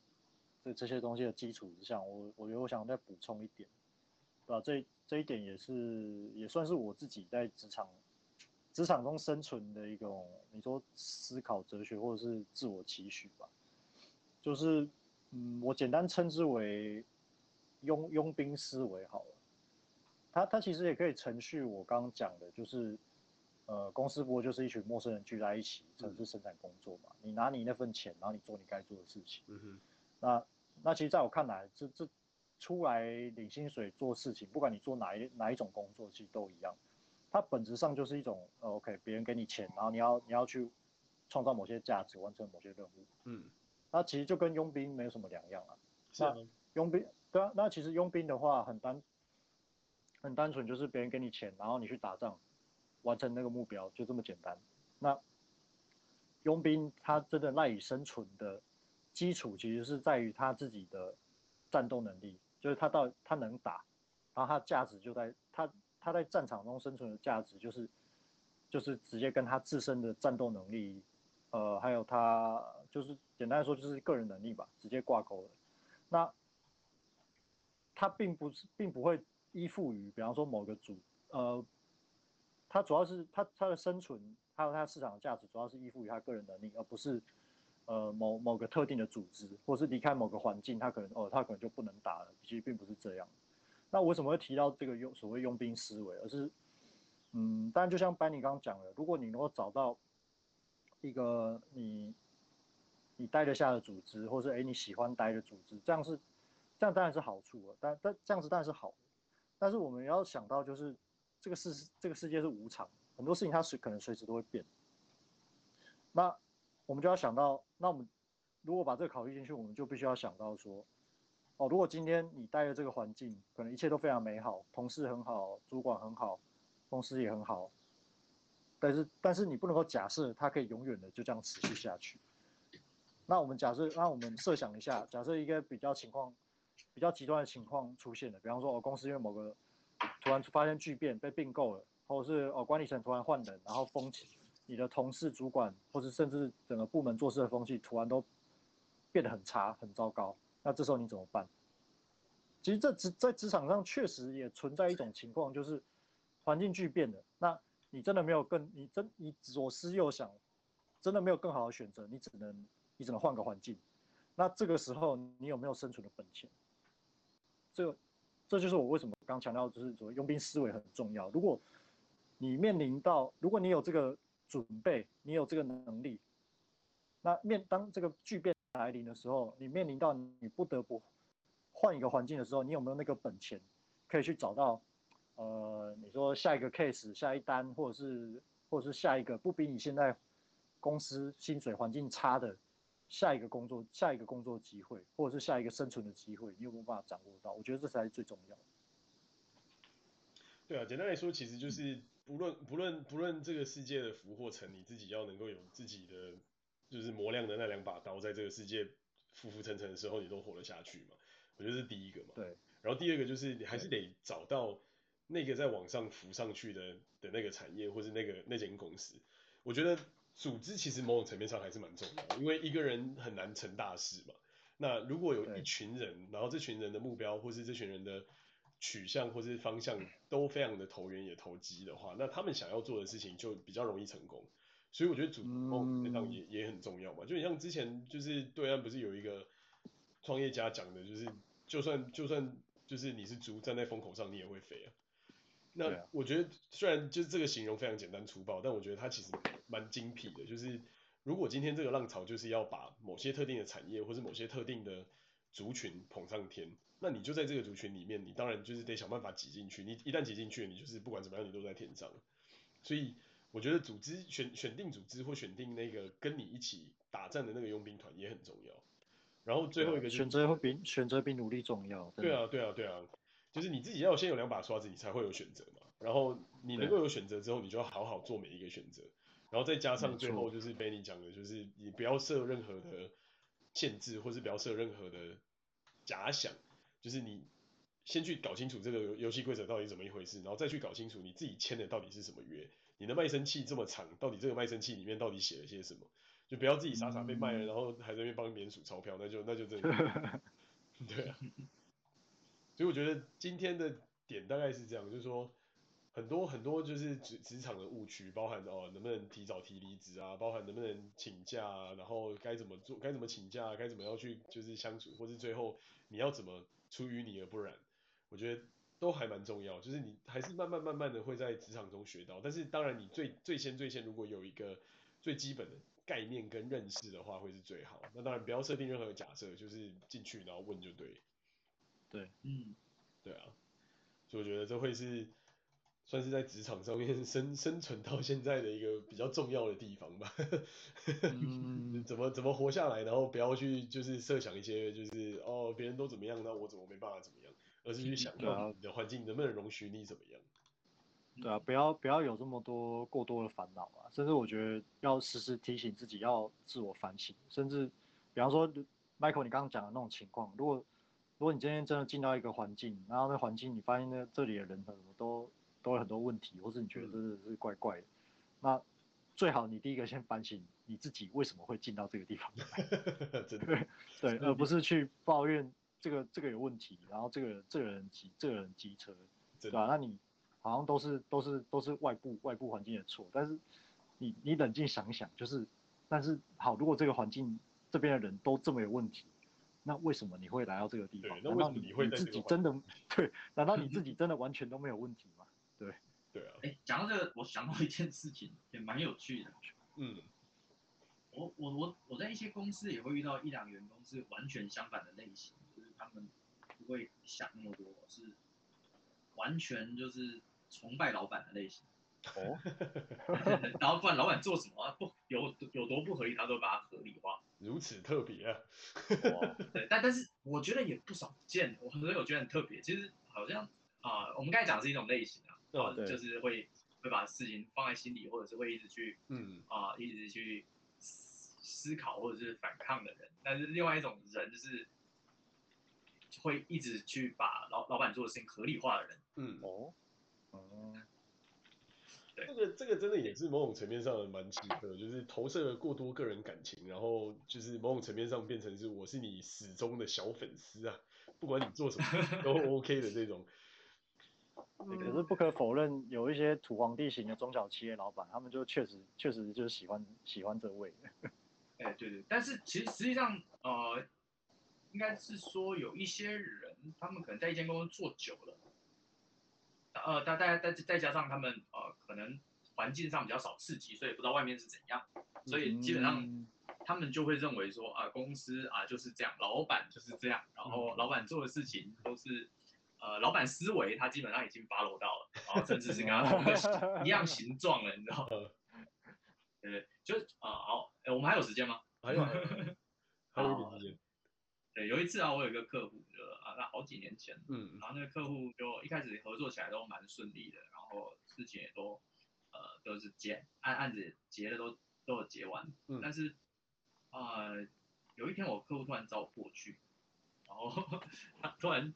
这这些东西的基础之上，我我觉得我想再补充一点，对吧？这这一点也是也算是我自己在职场。职场中生存的一种，你说思考哲学或者是自我期许吧，就是，嗯，我简单称之为佣佣兵思维好了。它它其实也可以程序我刚刚讲的，就是，呃，公司不过就是一群陌生人聚在一起，城市生产工作嘛。你拿你那份钱，然后你做你该做的事情。嗯哼。那那其实在我看来，这这出来领薪水做事情，不管你做哪一哪一种工作，其实都一样。它本质上就是一种，呃，OK，别人给你钱，然后你要你要去创造某些价值，完成某些任务。嗯，那其实就跟佣兵没有什么两样啊。是啊。佣兵，对啊，那其实佣兵的话很单，很单纯，就是别人给你钱，然后你去打仗，完成那个目标，就这么简单。那佣兵他真的赖以生存的基础，其实是在于他自己的战斗能力，就是他到他能打，然后他价值就在他。他在战场中生存的价值，就是，就是直接跟他自身的战斗能力，呃，还有他就是简单来说就是个人能力吧，直接挂钩了。那他并不是，并不会依附于，比方说某个组，呃，他主要是他他的生存，还有他市场的价值，主要是依附于他个人能力，而不是呃某某个特定的组织，或是离开某个环境，他可能哦，他可能就不能打了。其实并不是这样。那为什么会提到这个佣所谓佣兵思维？而是，嗯，当然就像班尼刚刚讲的，如果你能够找到一个你你待得下的组织，或是诶你喜欢待的组织，这样是这样当然是好处了。但但这样子当然是好，但是我们要想到就是这个世这个世界是无常，很多事情它随可能随时都会变。那我们就要想到，那我们如果把这个考虑进去，我们就必须要想到说。哦，如果今天你待的这个环境，可能一切都非常美好，同事很好，主管很好，公司也很好，但是但是你不能够假设它可以永远的就这样持续下去。那我们假设，那我们设想一下，假设一个比较情况比较极端的情况出现了，比方说哦，公司因为某个突然发生巨变被并购了，或者是哦管理层突然换人，然后风起，你的同事、主管，或者甚至整个部门做事的风气突然都变得很差、很糟糕。那这时候你怎么办？其实这职在职场上确实也存在一种情况，就是环境巨变的。那你真的没有更，你真你左思右想，真的没有更好的选择，你只能你只能换个环境。那这个时候你有没有生存的本钱？这这就是我为什么刚强调，就是说佣兵思维很重要。如果你面临到，如果你有这个准备，你有这个能力，那面当这个巨变。来临的时候，你面临到你不得不换一个环境的时候，你有没有那个本钱可以去找到？呃，你说下一个 case、下一单，或者是或者是下一个不比你现在公司薪水环境差的下一个工作、下一个工作机会，或者是下一个生存的机会，你有没有办法掌握到？我觉得这才是最重要的。对啊，简单来说，其实就是不论不论不论这个世界的福或成，你自己要能够有自己的，就是磨亮的那两把刀，在这个世界浮浮沉沉的时候，你都活得下去嘛。我觉得是第一个嘛。对。然后第二个就是你还是得找到那个在往上浮上去的的那个产业，或是那个那间公司。我觉得组织其实某种层面上还是蛮重要的，因为一个人很难成大事嘛。那如果有一群人，然后这群人的目标或是这群人的。取向或是方向都非常的投缘也投机的话，那他们想要做的事情就比较容易成功。所以我觉得主动上也也很重要嘛。就你像之前就是对岸不是有一个创业家讲的，就是就算就算就是你是猪站在风口上，你也会飞啊。那我觉得虽然就是这个形容非常简单粗暴，但我觉得它其实蛮精辟的。就是如果今天这个浪潮就是要把某些特定的产业或是某些特定的族群捧上天。那你就在这个族群里面，你当然就是得想办法挤进去。你一旦挤进去，你就是不管怎么样，你都在天上。所以我觉得组织选选定组织或选定那个跟你一起打仗的那个佣兵团也很重要。然后最后一个、就是、选择会比选择比努力重要。对啊，对啊，对啊，就是你自己要先有两把刷子，你才会有选择嘛。然后你能够有选择之后，你就要好好做每一个选择。然后再加上最后就是 Benny 讲的，就是你不要设任何的限制，或是不要设任何的假想。就是你先去搞清楚这个游戏规则到底怎么一回事，然后再去搞清楚你自己签的到底是什么约。你的卖身契这么长，到底这个卖身契里面到底写了些什么？就不要自己傻傻被卖了，然后还在那边帮别人数钞票，那就那就真的 对啊。所以我觉得今天的点大概是这样，就是说很多很多就是职职场的误区，包含哦能不能提早提离职啊，包含能不能请假啊，然后该怎么做，该怎么请假，该怎么样去就是相处，或是最后你要怎么。出淤泥而不染，我觉得都还蛮重要。就是你还是慢慢慢慢的会在职场中学到，但是当然你最最先最先如果有一个最基本的概念跟认识的话，会是最好。那当然不要设定任何假设，就是进去然后问就对。对，嗯，对啊。所以我觉得这会是算是在职场上面生生存到现在的一个比较重要的地方吧。嗯，怎么怎么活下来，然后不要去就是设想一些就是哦别人都怎么样，那我怎么没办法怎么样，而是去想到你的环境能不能容许你怎么样。对啊，不要不要有这么多过多的烦恼啊，甚至我觉得要时时提醒自己要自我反省，甚至比方说 Michael 你刚刚讲的那种情况，如果如果你今天真的进到一个环境，然后那环境你发现那这里的人很多都有很多问题，或是你觉得真的是怪怪的，嗯、那最好你第一个先反省你自己为什么会进到这个地方 来，真的 对，而不是去抱怨这个这个有问题，然后这个这个人挤这个人机车，对吧？那你好像都是都是都是外部外部环境的错，但是你你冷静想想，就是但是好，如果这个环境这边的人都这么有问题，那为什么你会来到这个地方？难道你会自己真的对？难道你自己真的完全都没有问题吗？对，啊。哎，讲到这个，我想到一件事情，也蛮有趣的。嗯。我我我我在一些公司也会遇到一两个员工是完全相反的类型，就是他们不会想那么多，是完全就是崇拜老板的类型。哦。然后不管老板做什么不有有多不合理，他都把它合理化。如此特别啊。对，但但是我觉得也不少见，我很多我觉得很特别。其实好像啊、呃，我们刚才讲的是一种类型就是会会把事情放在心里，或者是会一直去嗯啊、呃，一直去。思考或者是反抗的人，但是另外一种人就是会一直去把老老板做的事情合理化的人。嗯哦，这个这个真的也是某种层面上的蛮奇特，就是投射了过多个人感情，然后就是某种层面上变成是我是你始终的小粉丝啊，不管你做什么都 OK 的这种。可是不可否认，有一些土皇帝型的中小企业老板，他们就确实确实就是喜欢喜欢这位。哎，对对，但是其实实际上，呃，应该是说有一些人，他们可能在一间公司做久了，呃，大大再再加上他们呃，可能环境上比较少刺激，所以不知道外面是怎样，所以基本上他们就会认为说啊、呃，公司啊、呃、就是这样，老板就是这样，然后老板做的事情都是，呃，老板思维他基本上已经 follow 到了，然后甚至是跟他同一个 一样形状了，你知道吗？对，就啊、呃、好，哎，我们还有时间吗？还有，还有一点时间。对，有一次啊，我有一个客户，就啊，那好几年前，嗯，然后那个客户就一开始合作起来都蛮顺利的，然后事情也都呃都是结案案子结的都都有结完，嗯，但是啊、呃、有一天我客户突然找我过去，然后 他突然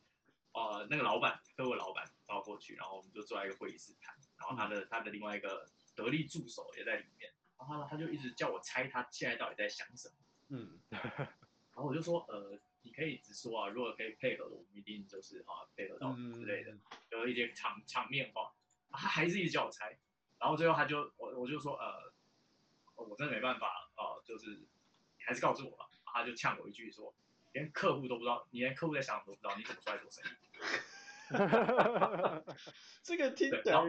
呃那个老板客户老板找我过去，然后我们就坐在一个会议室谈，然后他的、嗯、他的另外一个得力助手也在里面，然后他他就一直叫我猜他现在到底在想什么，嗯，然后我就说呃。你可以直说啊，如果可以配合的，我们一定就是啊配合到之类的，有、嗯、一些场场面话，他还是一直叫我猜，然后最后他就我我就说呃，我真的没办法啊、呃，就是你还是告诉我吧，他就呛我一句说，连客户都不知道，你连客户在想什么都不知道，你怎么出来做生意？这个听起来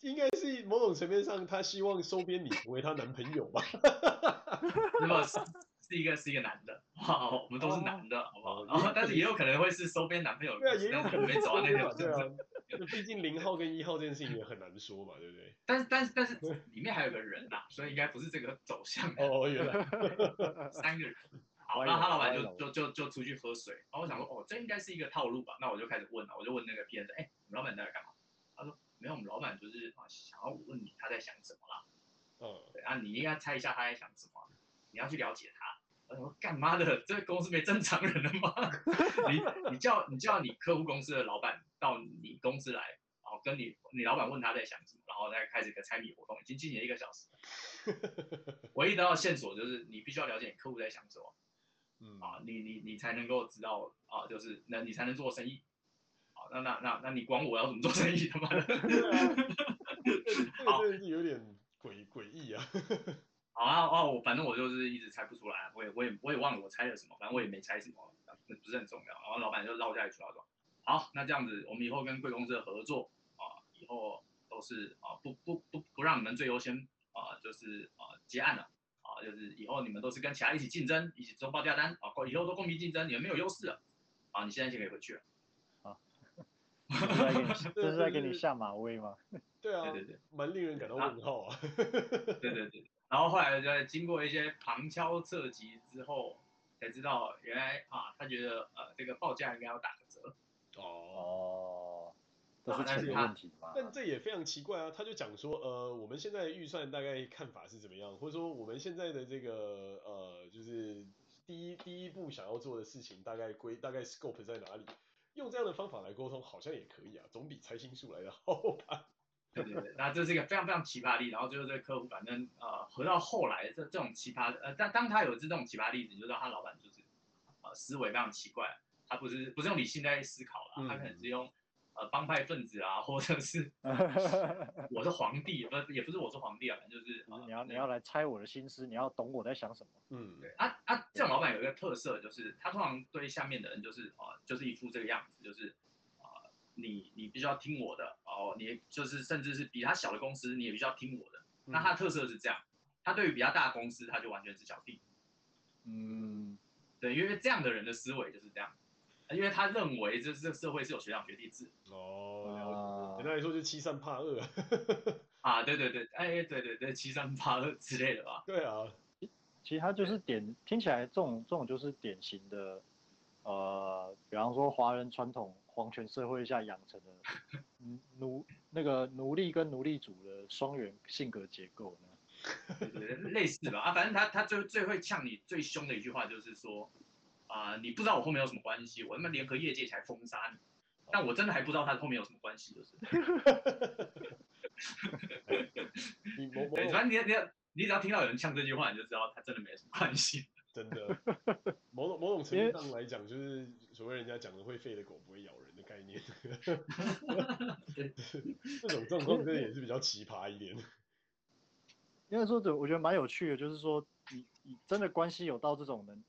应该是某种层面上，他希望收编你成为他男朋友吧？那么。是一个是一个男的，好，我们都是男的，好不好？然后，但是也有可能会是收编男朋友，对啊，也有可能没走到那条对啊，毕竟零号跟一号这件事情也很难说嘛，对不对？但是但是但是里面还有个人呐，所以应该不是这个走向。哦，原来 三个人。好，然后他老板就就就就出去喝水，然后我想说，哦，这应该是一个套路吧？那我就开始问了，我就问那个 PM 说，哎，我们老板在干嘛？他说，没有，我们老板就是啊，想要问你他在想什么啦。嗯，对啊，你应该猜一下他在想什么，你要去了解他。我说干嘛的？这个公司没正常人了吗？你你叫你叫你客户公司的老板到你公司来，然后跟你你老板问他在想什么，然后再开始一个猜谜活动，已经进行了一个小时。唯一得到线索就是你必须要了解你客户在想什么，嗯啊，你你你才能够知道啊，就是那你才能做生意。好，那那那那你管我要怎么做生意？他妈的，这个真是有点诡诡异啊。好 啊，哦，我反正我就是一直猜不出来，我也我也我也忘了我猜了什么，反正我也没猜什么，那不是很重要。然后老板就绕下一句话说：“好，那这样子，我们以后跟贵公司的合作啊，以后都是啊，不不不不让你们最优先啊，就是啊结案了啊，就是以后你们都是跟其他一起竞争，一起做报价单啊，以后都公平竞争，你们没有优势了啊，你现在就可以回去了。”啊，这是在给你下马威吗？对啊，对对对，蛮令人感到问号啊。对对对。然后后来在经过一些旁敲侧击之后，才知道原来啊，他觉得呃这个报价应该要打个折。哦，这是钱的问题吗？但这也非常奇怪啊，他就讲说呃我们现在预算大概看法是怎么样，或者说我们现在的这个呃就是第一第一步想要做的事情大概规大概 scope 在哪里？用这样的方法来沟通好像也可以啊，总比猜心术来的好吧。对对对，那这是一个非常非常奇葩的例子，然后最后这个客户反正呃，回到后来这这种奇葩的呃，但当他有这种奇葩例子，你就知道他老板就是呃思维非常奇怪，他不是不是用理性在思考了，他可能是用呃帮派分子啊，或者是 我是皇帝，不也不是我是皇帝啊，反正就是你要你要来猜我的心思，你要懂我在想什么。嗯，对啊啊，这种老板有一个特色，就是他通常对下面的人就是啊、呃，就是一副这个样子，就是啊。你你必须要听我的哦，你就是甚至是比他小的公司，你也必须要听我的。嗯、那他的特色是这样，他对于比较大的公司，他就完全是小弟。嗯，对，因为这样的人的思维就是这样，因为他认为这这社会是有学长学弟制。哦，简单来说就欺善怕恶。啊，对对对，哎对对对，欺善怕恶之类的吧。对啊，其实他就是典，听起来这种这种就是典型的，呃，比方说华人传统。皇权社会下养成的奴 那个奴隶跟奴隶主的双元性格结构呢？对对对，类似吧啊，反正他他最最会呛你最凶的一句话就是说啊、呃，你不知道我后面有什么关系，我他妈联合业界才封杀你，但我真的还不知道他后面有什么关系，就是。你某某，反正你你要你只要听到有人呛这句话，你就知道他真的没什么关系。真的，某种某种程度上来讲，就是所谓人家讲的会吠的狗不会咬人的概念。这种状况真的也是比较奇葩一点。因为说的，我觉得蛮有趣的，就是说你你真的关系有到这种人，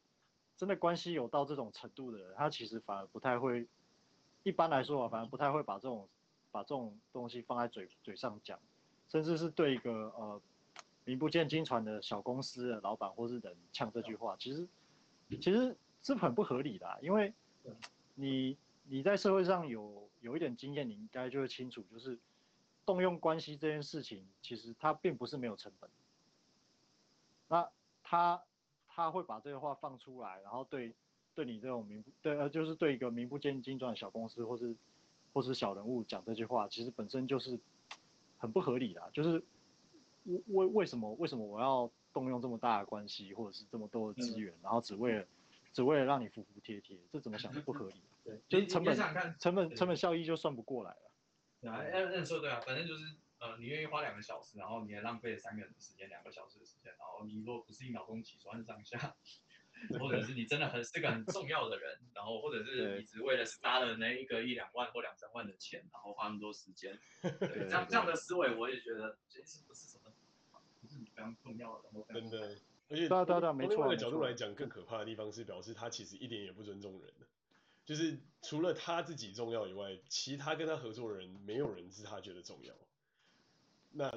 真的关系有到这种程度的人，他其实反而不太会，一般来说啊，反而不太会把这种把这种东西放在嘴嘴上讲，甚至是对一个呃。名不见经传的小公司的老板或是人呛这句话，其实其实是很不合理的，因为你你在社会上有有一点经验，你应该就会清楚，就是动用关系这件事情，其实它并不是没有成本。那他他会把这个话放出来，然后对对你这种名不对呃，就是对一个名不见经传的小公司或是或是小人物讲这句话，其实本身就是 很不合理的，就是为为为什么为什么我要动用这么大的关系或者是这么多的资源，嗯、然后只为了只为了让你服服帖帖，这怎么想都不合理。对，就是成本成本成本效益就算不过来了。对啊，按按说对啊，反正就是。呃，你愿意花两个小时，然后你也浪费了三个人的时间，两个小时的时间，然后你如果不是一秒钟起床上下，或者是你真的很是个很重要的人，然后或者是你只为了杀了那一个一两万或两三万的钱，然后花那么多时间，对，这样这样的思维我也觉得其实不是什么，不是你非常重要的。真的，而且对对对，没错。从另外一个角度来讲，更可怕的地方是表示他其实一点也不尊重人，就是除了他自己重要以外，其他跟他合作的人没有人是他觉得重要。那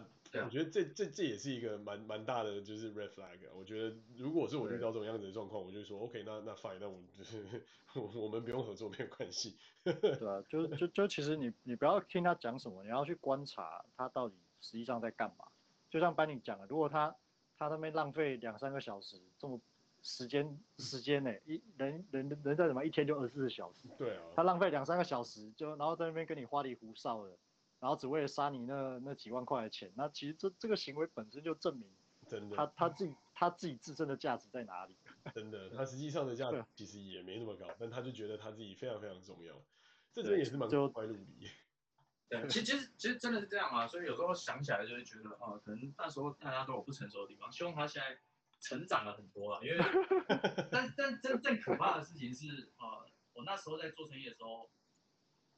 我觉得这这这也是一个蛮蛮大的就是 red flag。我觉得如果是我遇到这种样子的状况，我就说 OK，那那 fine，那我们就是 我我们不用合作，没有关系。对啊，就就就其实你你不要听他讲什么，你要去观察他到底实际上在干嘛。就像班尼讲的，如果他他那边浪费两三个小时，这么时间时间呢，一人人人在什么一天就二十四小时。对啊。他浪费两三个小时，就然后在那边跟你花里胡哨的。然后只为了杀你那那几万块的钱，那其实这这个行为本身就证明，真的，他他自己他自己自身的价值在哪里？真的，他实际上的价值其实也没那么高，但他就觉得他自己非常非常重要，这真的也是蛮怪路理。对，其实其实其实真的是这样啊，所以有时候想起来就会觉得，哦，可能那时候大家都有不成熟的地方，希望他现在成长了很多了，因为，但但真正可怕的事情是，呃，我那时候在做生意的时候，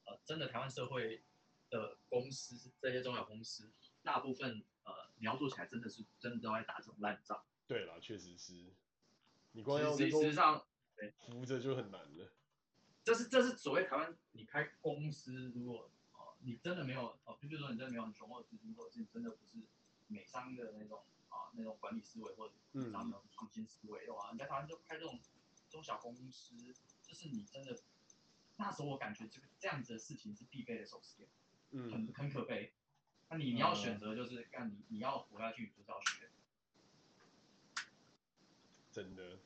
呃，真的台湾社会。的公司，这些中小公司，大部分呃，描述起来真的是真的都在打这种烂仗。对啦，确实是。你光要事实上，扶着就很难了。这是这是所谓台湾，你开公司，如果哦、呃，你真的没有哦，就比如说你真的没有很雄厚的资金，或者是你真的不是美商的那种啊、呃、那种管理思维，或者美商的创新思维的话，嗯、你在台湾就开这种中小公司，就是你真的那时候我感觉这个这样子的事情是必备的手续。嗯，很很可悲。那你你要选择就是，干你你要活下去，你就是要学。真的，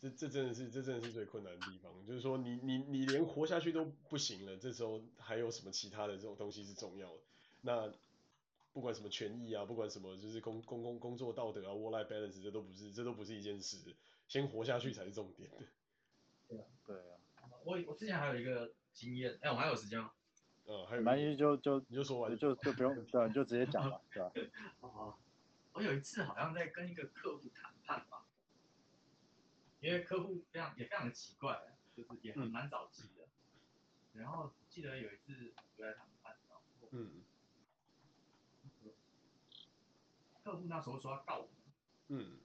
这这真的是这真的是最困难的地方，就是说你你你连活下去都不行了，这时候还有什么其他的这种东西是重要的？那不管什么权益啊，不管什么就是工工工工作道德啊，work life balance，这都不是这都不是一件事，先活下去才是重点。对啊，对啊。我我之前还有一个经验，哎，我还有时间吗？嗯，还有蛮意就就你就说完就就不用对，就直接讲了，对吧？哦，我有一次好像在跟一个客户谈判吧，因为客户非常也非常的奇怪，就是也很蛮早期的，嗯、然后记得有一次我在谈判，然后嗯，客户那时候说要告我们，嗯，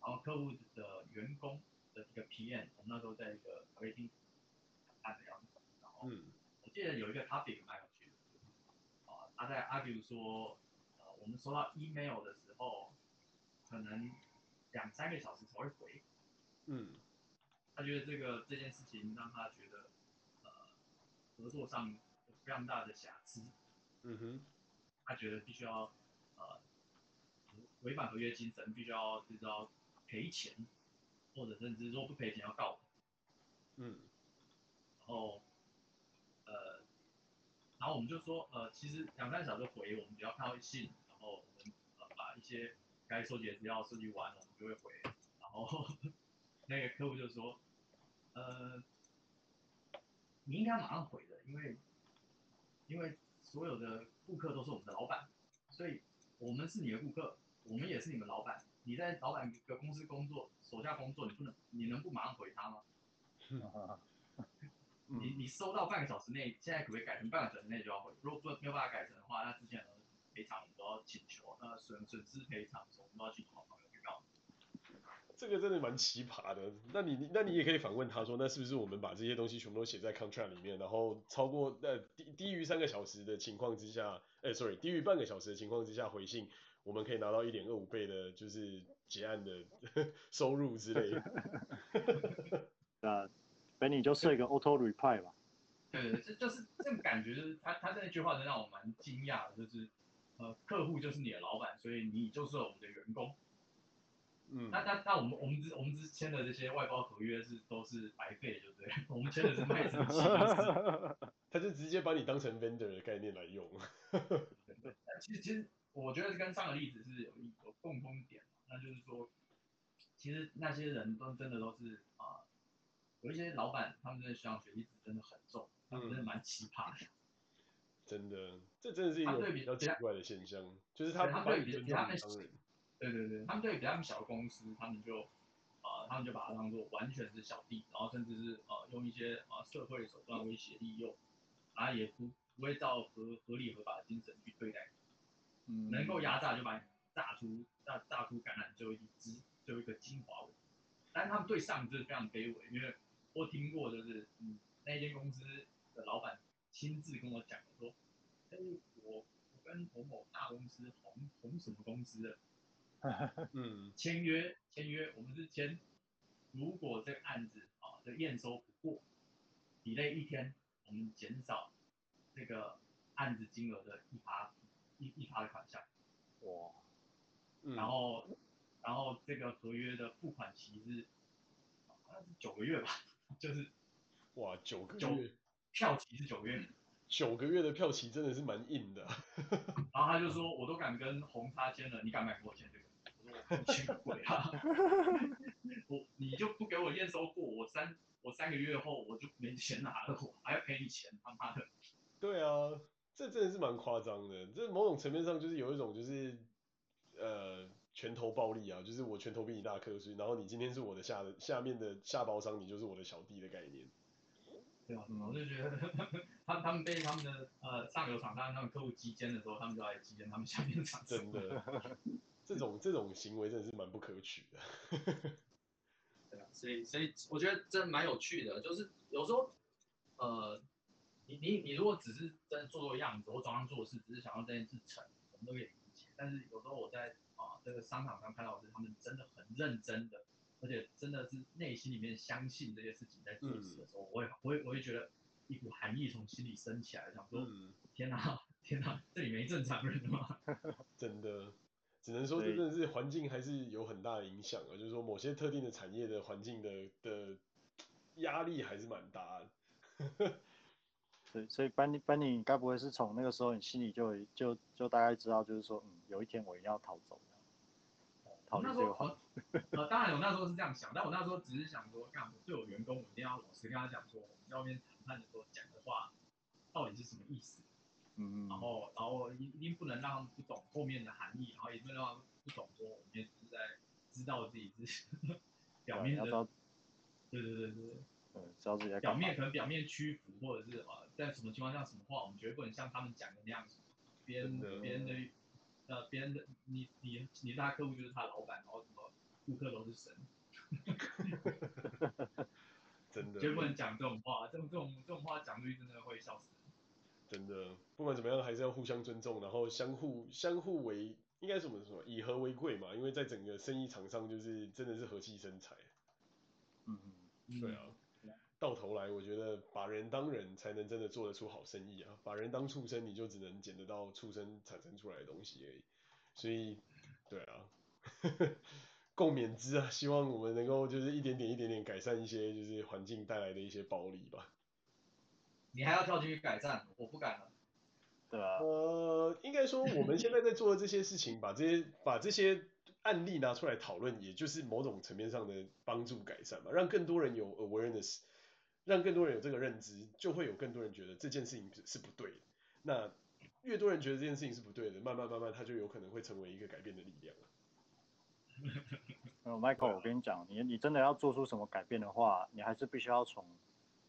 然后客户的员工的一个 PM，我们那时候在一个咖啡厅谈判的样子，然后嗯。记得有一个 topic 蛮有趣的，啊，他在 argue 说，呃，我们收到 email 的时候，可能两三个小时才会回，嗯，他觉得这个这件事情让他觉得，呃，合作上有非常大的瑕疵，嗯哼，他觉得必须要，呃，违反合约精神，必须要就是要赔钱，或者甚至说不赔钱要告，嗯，然后。呃然后我们就说，呃，其实两三小时回，我们只要看到信，然后我们呃把一些该收集的资料收集完，我们就会回。然后那个客户就说，呃，你应该马上回的，因为因为所有的顾客都是我们的老板，所以我们是你的顾客，我们也是你们老板。你在老板的公司工作，手下工作，你不能，你能不马上回他吗？你你收到半个小时内，现在可不可以改成半个小时内就要回？如果不没有办法改成的话，那之前的赔偿我们都要请求，那损损失赔偿都要去找朋友去告。这个真的蛮奇葩的。那你那你也可以反问他说，那是不是我们把这些东西全部都写在 contract 里面，然后超过呃低低于三个小时的情况之下，哎，sorry，低于半个小时的情况之下回信，我们可以拿到一点二五倍的，就是结案的 收入之类的。啊。等你就设一个 auto reply 吧。对对，这就是这个感觉，就是他他那句话能让我蛮惊讶的，就是呃，客户就是你的老板，所以你就是我们的员工。嗯，那那那我们我们之我们之签的这些外包合约是都是白费，对不对？我们签的是卖身契，他就直接把你当成 vendor 的概念来用。其实其实我觉得跟上个例子是有一有共通点，那就是说，其实那些人都真的都是啊、呃，有一些老板他们真的学长学真的很重，他们真的蛮奇葩的。真的，这真的是一个比较奇怪的现象，就是他他们对比他们对对对，他们对比他们小的公司，他们就啊、呃，他们就把它当做完全是小弟，然后甚至是呃用一些啊、呃、社会手段威胁利诱，然后也不不会照合合理合法的精神去对待，嗯，能够压榨就把你榨出榨榨出橄榄就一支就一个精华尾，但是他们对上就是非常卑微，因为我听过就是嗯那间公司的老板亲自跟我讲说，哎我我跟某某大公司红红什么公司的。嗯，签约签约，我们是签，如果这个案子啊，这验收不过，delay 一天，我们减少这个案子金额的一趴一一趴的款项。哇，然后然后这个合约的付款期是好像是九个月吧，就是哇九个月，票期是九个月，九个月的票期真的是蛮硬的。然后他就说，我都敢跟红叉签了，你敢买给我签这个？我去鬼啊！我你就不给我验收过，我三我三个月后我就没钱拿了，我还要赔你钱，他妈的！对啊，这真的是蛮夸张的。这某种层面上就是有一种就是呃拳头暴力啊，就是我拳头比你大颗粒，然后你今天是我的下的下面的下包商，你就是我的小弟的概念。对啊，我就觉得他们他们被他们的呃上游厂商他们客户击奸的时候，他们就来击奸他们下面的厂商。真的。这种这种行为真的是蛮不可取的，对啊，所以所以我觉得真的蛮有趣的，就是有时候，呃，你你你如果只是真的做做样子，或装装做事，只是想要这件事成，我们都可以理解。但是有时候我在啊这个商场上看到的是，他们真的很认真的，而且真的是内心里面相信这些事情在做事的时候，嗯、我也我也我也觉得一股寒意从心里升起来，想说，嗯、天哪天哪，这里没正常人吗？真的。只能说，真的是环境还是有很大的影响啊。就是说，某些特定的产业的环境的的压力还是蛮大的。对，所以班尼班尼，你该不会是从那个时候，你心里就就就大概知道，就是说，嗯，有一天我一定要逃走。逃离这个环境。呃，当然我那时候是这样想，但我那时候只是想说，干，我对我员工，我一定要老实跟他讲说，我们在外面谈判的时候讲的话，到底是什么意思？嗯，然后，然后一一定不能让他们不懂后面的含义，然后也不能让他们不懂说我们也是在知道自己是 表面的，对对对对对，嗯，知道自己在表面可能表面屈服，或者是呃在什么情况下什么话，我们绝对不能像他们讲的那样子，别人别人的呃别人的你你你是他客户就是他老板，然后什么顾客都是神，真的，绝对不能讲这种话，这种这种这种话讲出去真的会笑死。真的，不管怎么样，还是要互相尊重，然后相互相互为，应该怎么说，以和为贵嘛。因为在整个生意场上，就是真的是和气生财。嗯嗯，对啊。到头来，我觉得把人当人才能真的做得出好生意啊。把人当畜生，你就只能捡得到畜生产生出来的东西而已。所以，对啊，共勉之啊。希望我们能够就是一点点一点点改善一些就是环境带来的一些暴力吧。你还要跳进去改善，我不敢了。对啊。呃，应该说我们现在在做的这些事情，把这些把这些案例拿出来讨论，也就是某种层面上的帮助改善嘛，让更多人有 awareness，让更多人有这个认知，就会有更多人觉得这件事情是不对的。那越多人觉得这件事情是不对的，慢慢慢慢，它就有可能会成为一个改变的力量。呃，Michael，我跟你讲，你你真的要做出什么改变的话，你还是必须要从。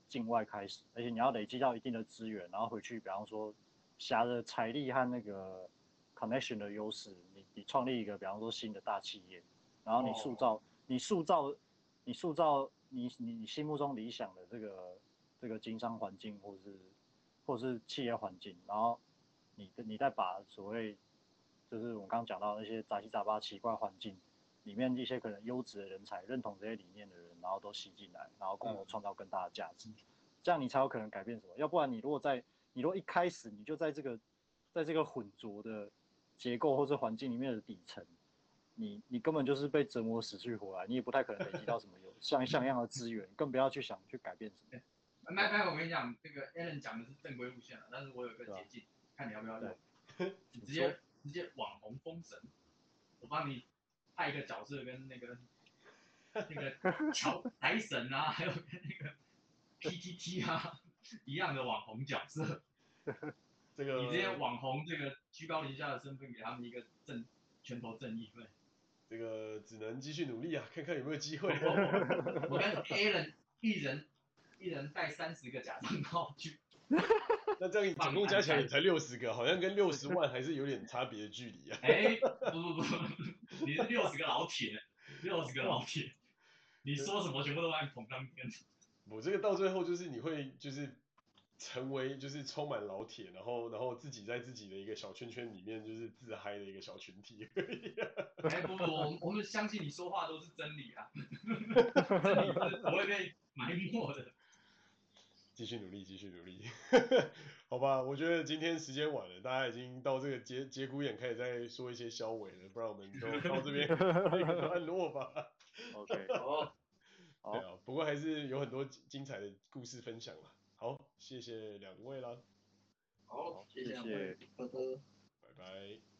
境外开始，而且你要累积到一定的资源，然后回去，比方说，挟着财力和那个 connection 的优势，你你创立一个，比方说新的大企业，然后你塑造，你塑造，你塑造你你你心目中理想的这个这个经商环境，或者是或者是企业环境，然后你你再把所谓就是我们刚刚讲到那些杂七杂八奇怪环境里面一些可能优质的人才，认同这些理念的人。然后都吸进来，然后共同创造更大的价值，嗯，这样你才有可能改变什么。要不然你如果在，你如果一开始你就在这个，在这个混浊的结构或者环境里面的底层，你你根本就是被折磨死去活来，你也不太可能累积到什么有像像样的资源，更不要去想去改变什么。麦麦，我跟你讲，这个 Allen 讲的是正规路线了，但是我有个捷径，看你要不要用。你直接直接网红封神，我帮你派一个角色跟那个 那个乔财神啊，还有跟那个 PTT 啊一样的网红角色。这个你直接网红这个居高临下的身份，给他们一个正拳头正义，对。这个只能继续努力啊，看看有没有机会。我跟 Allen 一人。一人带三十个假账号去，那这样总共加起来也才六十个，好像跟六十万还是有点差别的距离啊。哎，不不不，你是六十个老铁，六十个老铁，你说什么全部都把你捧当天。我这个到最后就是你会就是成为就是充满老铁，然后然后自己在自己的一个小圈圈里面就是自嗨的一个小群体。哎不不，我我们相信你说话都是真理啊，真理是不会被埋没的。继续努力，继续努力，好吧？我觉得今天时间晚了，大家已经到这个节节骨眼，开始在说一些消尾了，不然我们就到这边段落吧。OK，好，对啊，不过还是有很多精彩的故事分享了。好，谢谢两位啦。好，谢谢，拜拜。拜拜。